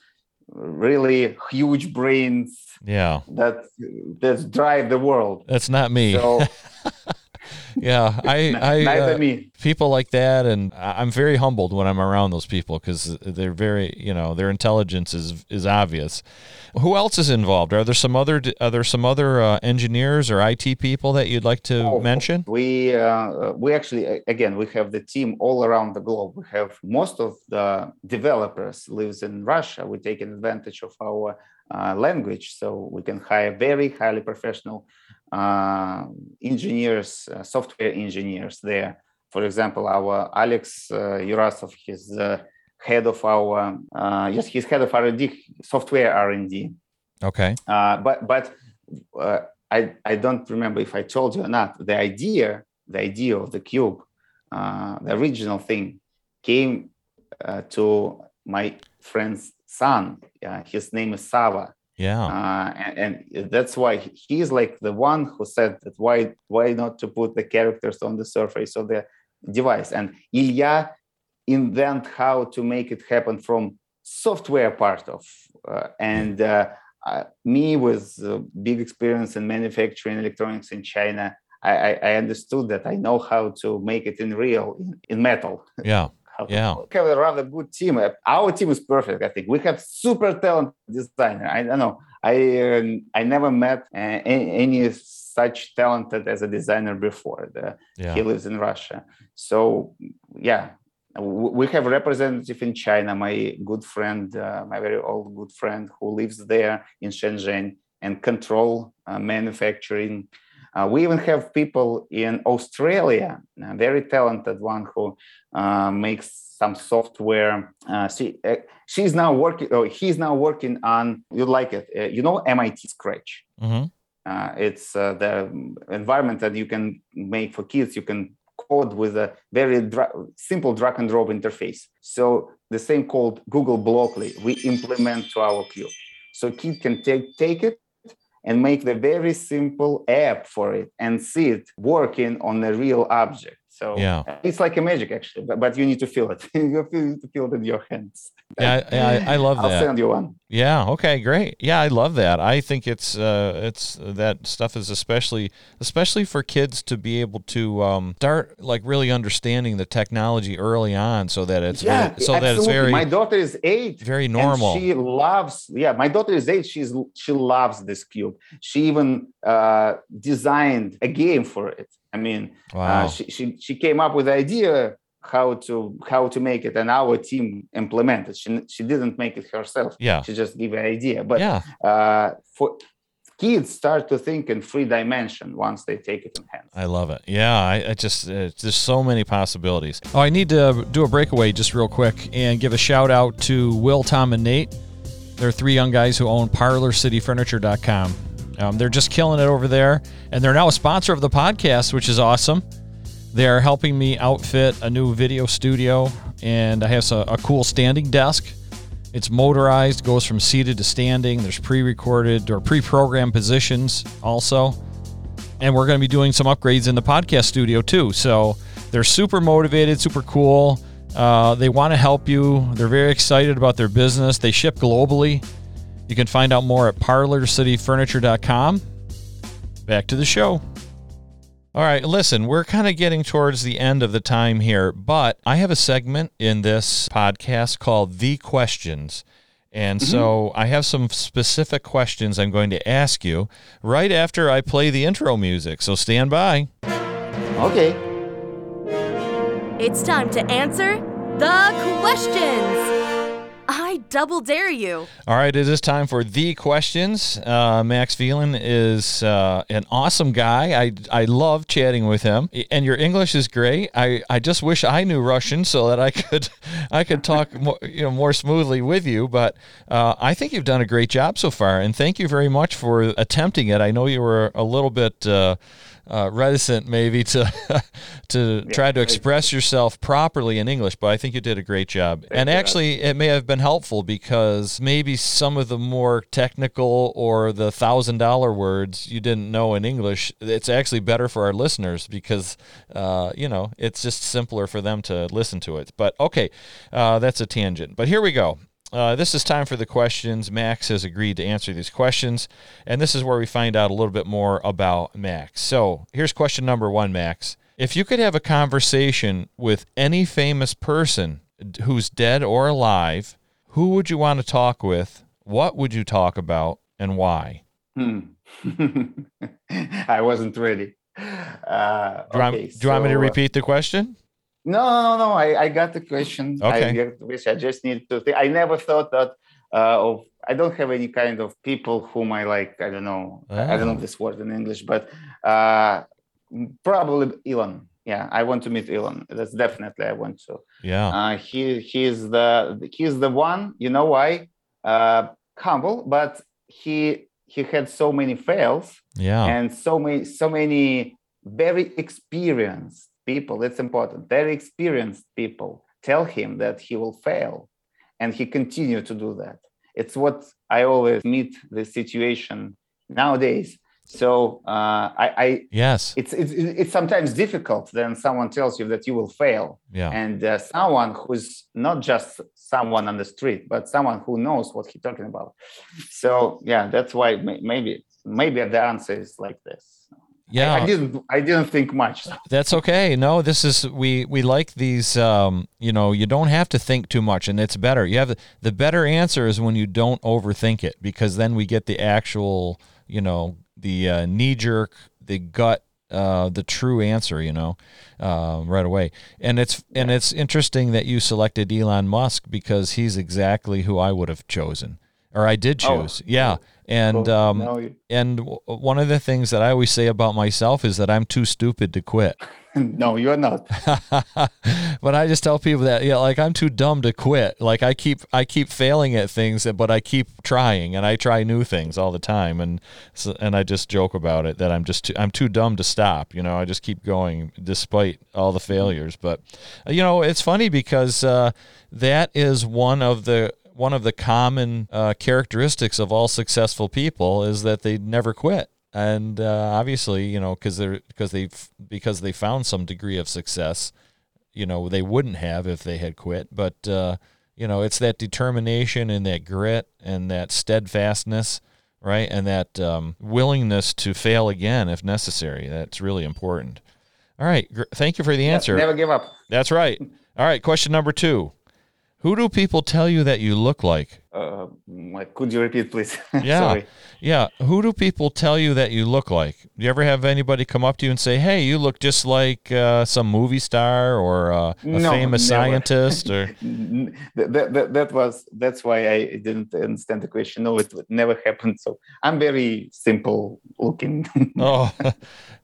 really huge brains yeah, that that drive the world. that's not me. So *laughs* yeah, I, I uh, people like that, and I'm very humbled when I'm around those people because they're very, you know, their intelligence is is obvious. Who else is involved? Are there some other are there some other uh, engineers or IT people that you'd like to Oh, mention? We uh, we actually again we have the team all around the globe. We have most of the developers lives in Russia. We're taking advantage of our language, so we can hire very highly professional uh, engineers, uh, software engineers there. For example, our Alex uh, Yurasov, he's head of our uh, yes, he's head of R&D, software R&D. Okay. Uh, but but uh, I I don't remember if I told you or not. The idea the idea of the cube, uh, the original thing, came uh, to my friend's son. Uh, his name is Sava, Yeah. uh, and, and that's why he is like the one who said that why why not to put the characters on the surface of the device. And Ilya invent how to make it happen from software part of uh, and uh, uh, me with uh, big experience in manufacturing electronics in China. I, I, I understood that I know how to make it in real in, in metal. yeah. *laughs* Yeah. we have a rather good team. Uh, Our team is perfect. I think we have super talented designer. I don't know. I uh, I never met uh, any such talented as a designer before. The, Yeah. He lives in Russia. So yeah, we have representative in China. My good friend, uh, my very old good friend, who lives there in Shenzhen and control uh, manufacturing. Uh, we even have people in Australia, a very talented one who uh, makes some software. Uh, she uh, she's now working. Oh, he's now working on. You like it? Uh, you know MIT Scratch. hmm Uh, it's uh, the environment that you can make for kids. You can code with a very dra- simple drag and drop interface. So the same called Google Blockly we implement to our cube. So kid can take take it and make the very simple app for it and see it working on a real object. So Yeah. it's like a magic actually, but, but you need to feel it. *laughs* you need to feel it in your hands. Yeah, I, I, I love I'll that. send you one. Yeah. Okay. Great. Yeah, I love that. I think it's uh, it's that stuff is especially especially for kids to be able to um, start like really understanding the technology early on, so that it's yeah, really- so that it's very My daughter is eight. very and normal. she loves. Yeah, my daughter is eight. She's she loves this cube. She even uh, designed a game for it. I mean, wow. uh, she, she she came up with the idea how to how to make it, and our team implemented. She she didn't make it herself. yeah. She just gave an idea. But yeah. uh, for kids start to think in three dimension once they take it in hands. I love it. Yeah, I, I just uh, there's so many possibilities. Oh, I need to do a breakaway just real quick and give a shout out to Will, Tom, and Nate. They're three young guys who own ParlorCityFurniture.com. Um, they're just killing it over there, and they're now a sponsor of the podcast, which is awesome. They are helping me outfit a new video studio, and I have a, a cool standing desk. It's motorized, goes from seated to standing. There's pre-recorded or pre-programmed positions also and we're going to be doing some upgrades in the podcast studio too. So they're super motivated, super cool. Uh, they want to help you. They're very excited about their business. They ship globally. You can find out more at parlorcityfurniture.com. Back to the show. All right, listen, we're kind of getting towards the end of the time here, but I have a segment in this podcast called The Questions. And mm-hmm. so I have some specific questions I'm going to ask you right after I play the intro music. So stand by. Okay. It's time to answer the questions. I double dare you. All right, it is time for the questions. Uh, Max Filin is uh, an awesome guy. I, I love chatting with him, and your English is great. I, I just wish I knew Russian so that I could *laughs* I could talk more, you know more smoothly with you. But uh, I think you've done a great job so far, and thank you very much for attempting it. I know you were a little bit. Uh, reticent maybe to *laughs* to try to express yourself properly in English, but I think you did a great job. and you, Russ. actually, it may have been helpful because maybe some of the more technical or the thousand dollar words you didn't know in English. It's actually better for our listeners because uh, you know it's just simpler for them to listen to it. But okay, uh, that's a tangent. But here we go. Uh, this is time for the questions. Max has agreed to answer these questions, and this is where we find out a little bit more about Max. So here's question number one, Max. If you could have a conversation with any famous person who's dead or alive, who would you want to talk with? What would you talk about, and why? Hmm. *laughs* I wasn't ready. Uh, Do you, want, okay, do you want me to uh, repeat the question? No, no, no. I, I got the question. Okay. I get the question. I just need to think. I never thought that uh, of. I don't have any kind of people whom I like. I don't know. I I don't know Ah. this word in English, but uh, probably Elon. Yeah, I want to meet Elon. That's definitely I want to. Yeah. Uh, he he's the he's the one. You know why? Uh, humble, but he he had so many fails Yeah. and so many so many very experienced people it's important. Very experienced people tell him that he will fail and he continue to do that. It's what i always meet the situation nowadays. So uh, I, I yes. it's, it's it's sometimes difficult then someone tells you that you will fail. Yeah. and uh, someone who's not just someone on the street but someone who knows what he's talking about. So yeah that's why maybe maybe the answer is like this Yeah. I didn't I didn't think much. *laughs* That's okay. No, this is we we like these. Um, you know, you don't have to think too much, and it's better. You have the better answer is when you don't overthink it, because then we get the actual, you know, the uh, knee jerk the gut uh, the true answer, you know, uh, right away. And it's and it's interesting that you selected Elon Musk because he's exactly who I would have chosen, or I did Oh, choose. yeah, and um, you- and w- one of the things that I always say about myself is that I'm too stupid to quit. *laughs* no, you're not. *laughs* but I just tell people that yeah, like I'm too dumb to quit. Like I keep I keep failing at things, but I keep trying, and I try new things all the time, and so, and I just joke about it that I'm just too, I'm too dumb to stop. You know, I just keep going despite all the failures. But uh, you know, it's funny because uh, that is one of the one of the common uh, characteristics of all successful people is that they never quit. And uh, obviously you know because they're because they because they found some degree of success you know they wouldn't have if they had quit. But uh, you know it's that determination and that grit and that steadfastness right? And that um, willingness to fail again if necessary. That's really important. All right thank you for the answer. Never give up. that's right. *laughs* All right question number two who do people tell you that you look like Uh, could you repeat, please? *laughs* Yeah. Sorry. Yeah. Who do people tell you that you look like? Do you ever have anybody come up to you and say, "Hey, you look just like uh, some movie star or uh, a No, famous never. scientist?" Or *laughs* that, that, that, was that's why I didn't understand the question. No, it would never *laughs* happened. So I'm very simple looking. oh,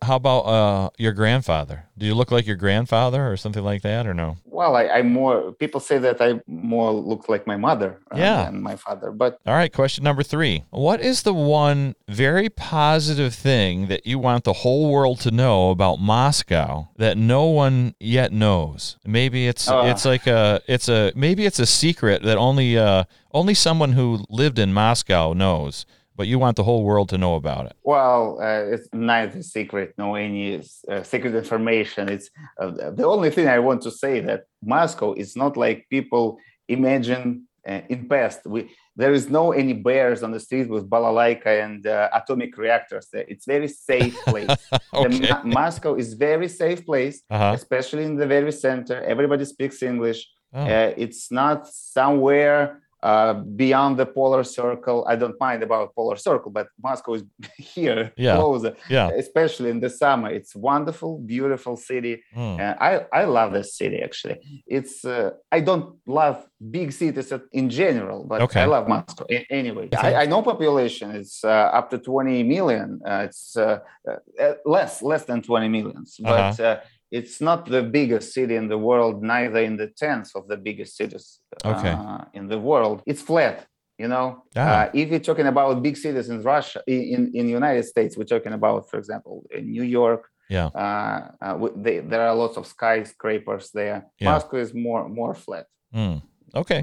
how about uh, your grandfather? Do you look like your grandfather or something like that, or no? well, I, I more people say that I more look like my mother uh, Yeah. My father. But All right. Question number three: What is the one very positive thing that you want the whole world to know about Moscow that no one yet knows? Maybe it's Uh. it's like a it's a maybe it's a secret that only uh only someone who lived in Moscow knows, but you want the whole world to know about it. well, uh, it's neither secret nor any uh, secret information. It's uh, the only thing I want to say that Moscow is not like people imagine uh, in past. We there is no any bears on the street with balalaika and uh, atomic reactors. It's very safe *laughs* place. Okay. Ma- Moscow is very safe place, Uh-huh. especially in the very center. Everybody speaks English. Oh. Uh, it's not somewhere uh, beyond the polar circle. I don't mind about polar circle, but Moscow is *laughs* here, Yeah. closer, Yeah. especially in the summer. It's wonderful, beautiful city. Hmm. Uh, I I love this city actually. It's uh, I don't love big cities in general, but Okay. I love Moscow anyway. Okay. I, I know population. It's uh, up to 20 million. Uh, it's uh, uh, less less than 20 millions, but uh, it's not the biggest city in the world, neither in the tenth of the biggest cities Okay. uh, in the world. It's flat. You know, Ah. uh, if you're talking about big cities in Russia, in in, United States, we're talking about, for example, in New York, Yeah. uh, uh, they, there are lots of skyscrapers there. Yeah. Moscow is more more flat Hmm. Okay.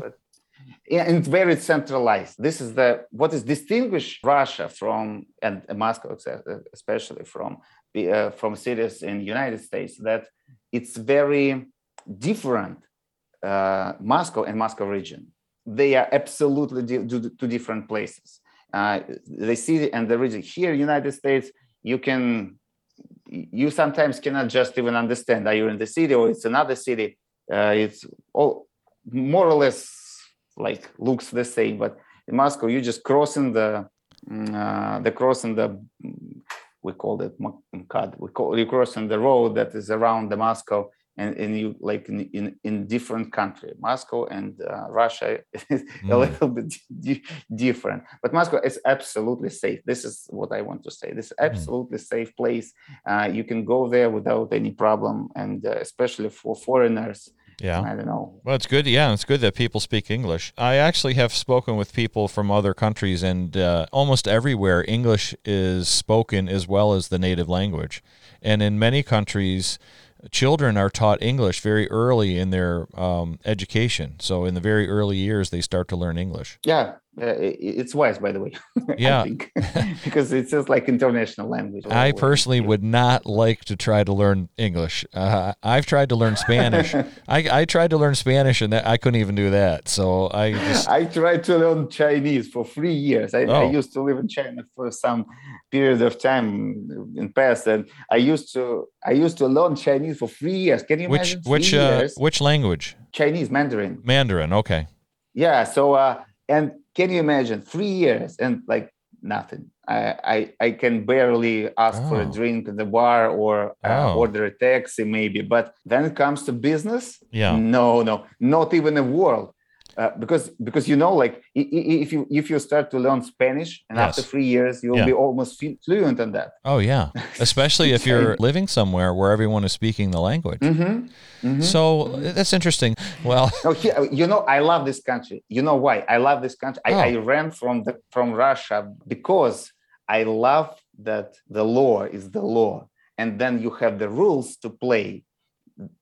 Yeah, and very centralized. This is the what is distinguish Russia from and Moscow especially from uh, from cities in United States that it's very different. Uh, Moscow and Moscow region, they are absolutely di- two different places. Uh, the city and the region here, United States, you can you sometimes cannot just even understand are you in the city or it's another city. Uh, it's all more or less like looks the same, but in Moscow you just crossing the mm, uh, the crossing the we call it MKAD. We call you crossing the road that is around the Moscow and, and you like in, in, in different country. Moscow and uh, russia *laughs* is a Mm. little bit di- different. But moscow is absolutely safe. This is what i want to say. This is absolutely safe place. Uh, you can go there without any problem. And uh, especially for foreigners Yeah. i don't know Well, it's good. Yeah, it's good that people speak English. I actually have spoken with people from other countries, and uh, almost everywhere English is spoken as well as the native language. And in many countries, children are taught English very early in their um, education. So in the very early years, they start to learn English. yeah uh, it's wise by the way *laughs* Yeah. Think. *laughs* because it's just like international language I personally would not like to try to learn English. Uh, I've tried to learn Spanish. *laughs* I, I tried to learn Spanish, and that, I couldn't even do that. So I just I tried to learn Chinese for three years. I, I Oh. used to live in China for some period of time in past, and I used to I used to learn Chinese for three years. Can you which imagine? which uh, which language? Chinese Mandarin. Mandarin. Okay. Yeah. So uh, and can you imagine three years and like nothing. I, I, I can barely ask for a Oh. drink at the bar or uh, Oh. order a taxi, maybe. But when it comes to business, Yeah. no, no, not even a word. Uh, because because you know, like if you if you start to learn Spanish, and after three years you'll Yeah. be almost fluent in that. Oh yeah, *laughs* especially if you're living somewhere where everyone is speaking the language. Mm-hmm. So that's interesting. Well, No, here, you know, I love this country. You know why? I love this country. I, Oh. I ran from the from Russia because I love that the law is the law, and then you have the rules to play,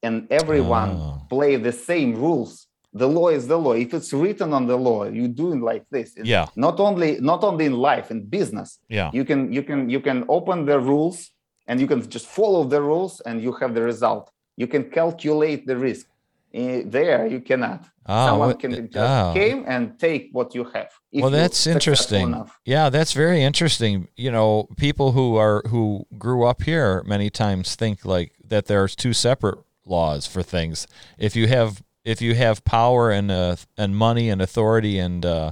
and everyone Oh. play the same rules. The law is the law. If it's written on the law, you do it like this. It's Yeah. Not only not only in life, in business, yeah, you can you can you can open the rules and you can just follow the rules and you have the result. You can calculate the risk. Eh, there you cannot. Ah, Someone what- can just ah. came and take what you have. well, that's interesting. enough. Yeah, that's very interesting. You know, people who are who grew up here many times think like that there's two separate laws for things. If you have if you have power and uh, and money and authority and uh,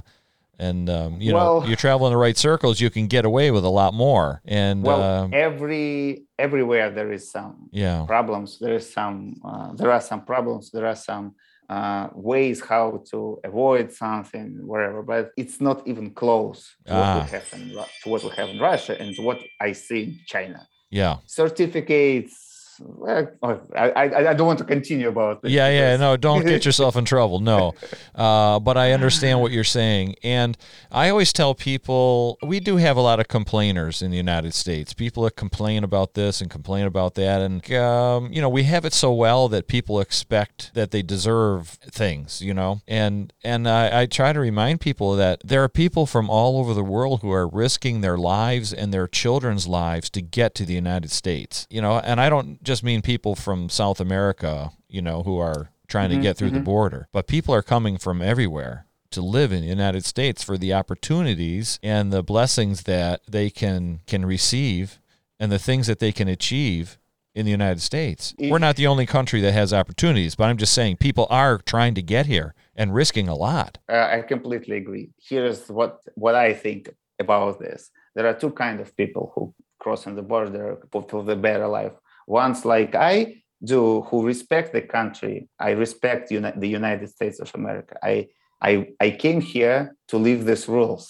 and um, you know you travel in the right circles, you can get away with a lot more. And Well, um, every everywhere there is some yeah, problems. There is some. Uh, there are some problems. There are some uh, ways how to avoid something, wherever. But it's not even close to what Ah. we have in to what we have in Russia and to what I see in China. yeah. certificates. Well, I, I, I don't want to continue about this. Yeah, yeah, no, don't get *laughs* yourself in trouble. No. Uh, but I understand what you're saying. And I always tell people we do have a lot of complainers in the United States. People that complain about this and complain about that. And, um, you know, we have it so well that people expect that they deserve things, you know? And, and I, I try to remind people that there are people from all over the world who are risking their lives and their children's lives to get to the United States, you know? And I don't just mean people from South America, you know, who are trying to get through the border, but people are coming from everywhere to live in the United States for the opportunities and the blessings that they can can receive and the things that they can achieve in the United States. We're not the only country that has opportunities, but I'm just saying people are trying to get here and risking a lot. Uh, I completely agree. Here's what what I think about this. There are two kind of people who crossing the border for, for the better life. One's like I do, who respect the country. I respect uni- the United States of America. I I I came here to live these rules.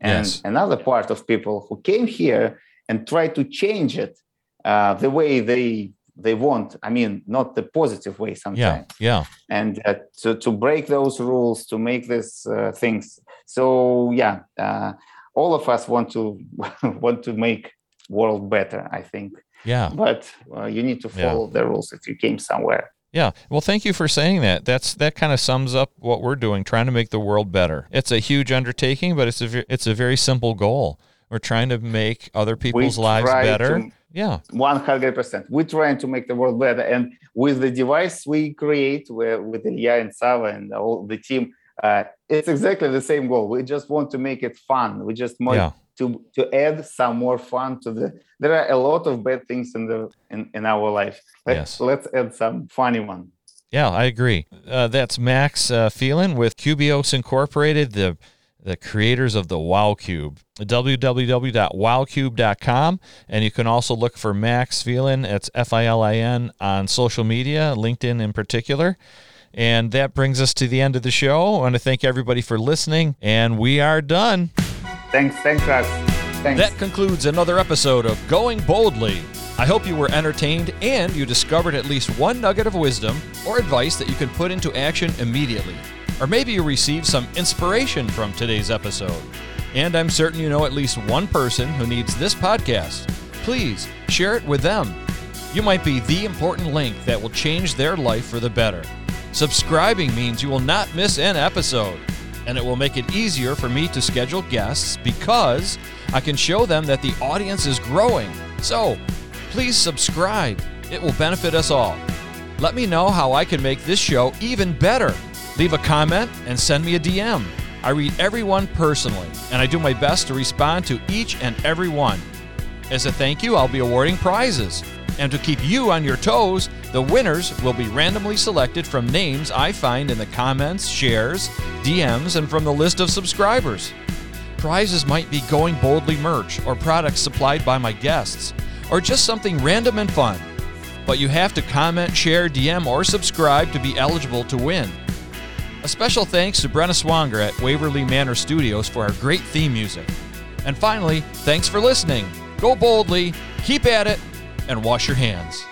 And Yes. another part of people who came here and try to change it uh, the way they they want. I mean, not the positive way sometimes Yeah, yeah. and uh, to, to break those rules to make these uh, things so yeah uh, all of us want to *laughs* want to make world better i think Yeah. but uh, you need to Yeah. follow the rules if you came somewhere Yeah. Well, thank you for saying that. That's that kind of sums up what we're doing, trying to make the world better. It's a huge undertaking, but it's a it's a very simple goal. We're trying to make other people's lives better. to- yeah. 100% we're trying to make the world better and with the device we create where, with Ilya and Sava and all the team uh, it's exactly the same goal we just want to make it fun we just want Yeah. To to add some more fun to the there are a lot of bad things in the in, in our life let's Yes. let's add some funny one Yeah, I agree. Uh, that's Max uh, Filin with Cubios Incorporated, the the creators of the Wow Cube. www.wowcube.com, and you can also look for Max Filin. It's F I L I N on social media, LinkedIn in particular. And that brings us to the end of the show. I want to thank everybody for listening, and we are done. Thanks thanks Russ. thanks That concludes another episode of Going Boldly. I hope you were entertained and you discovered at least one nugget of wisdom or advice that you can put into action immediately. Or maybe you received some inspiration from today's episode. And I'm certain you know at least one person who needs this podcast. Please share it with them. You might be the important link that will change their life for the better. Subscribing means you will not miss an episode and it will make it easier for me to schedule guests because I can show them that the audience is growing. So, please subscribe. It will benefit us all. Let me know how I can make this show even better. Leave a comment and send me a DM. I read everyone personally, and I do my best to respond to each and every one. As a thank you, I'll be awarding prizes. And to keep you on your toes, the winners will be randomly selected from names I find in the comments, shares, DMs, and from the list of subscribers. Prizes might be Going Boldly merch or products supplied by my guests, or just something random and fun. But you have to comment, share, DM, or subscribe to be eligible to win. A special thanks to Brenna Swanger at Waverly Manor Studios for our great theme music. And finally, thanks for listening. Go boldly, keep at it, and wash your hands.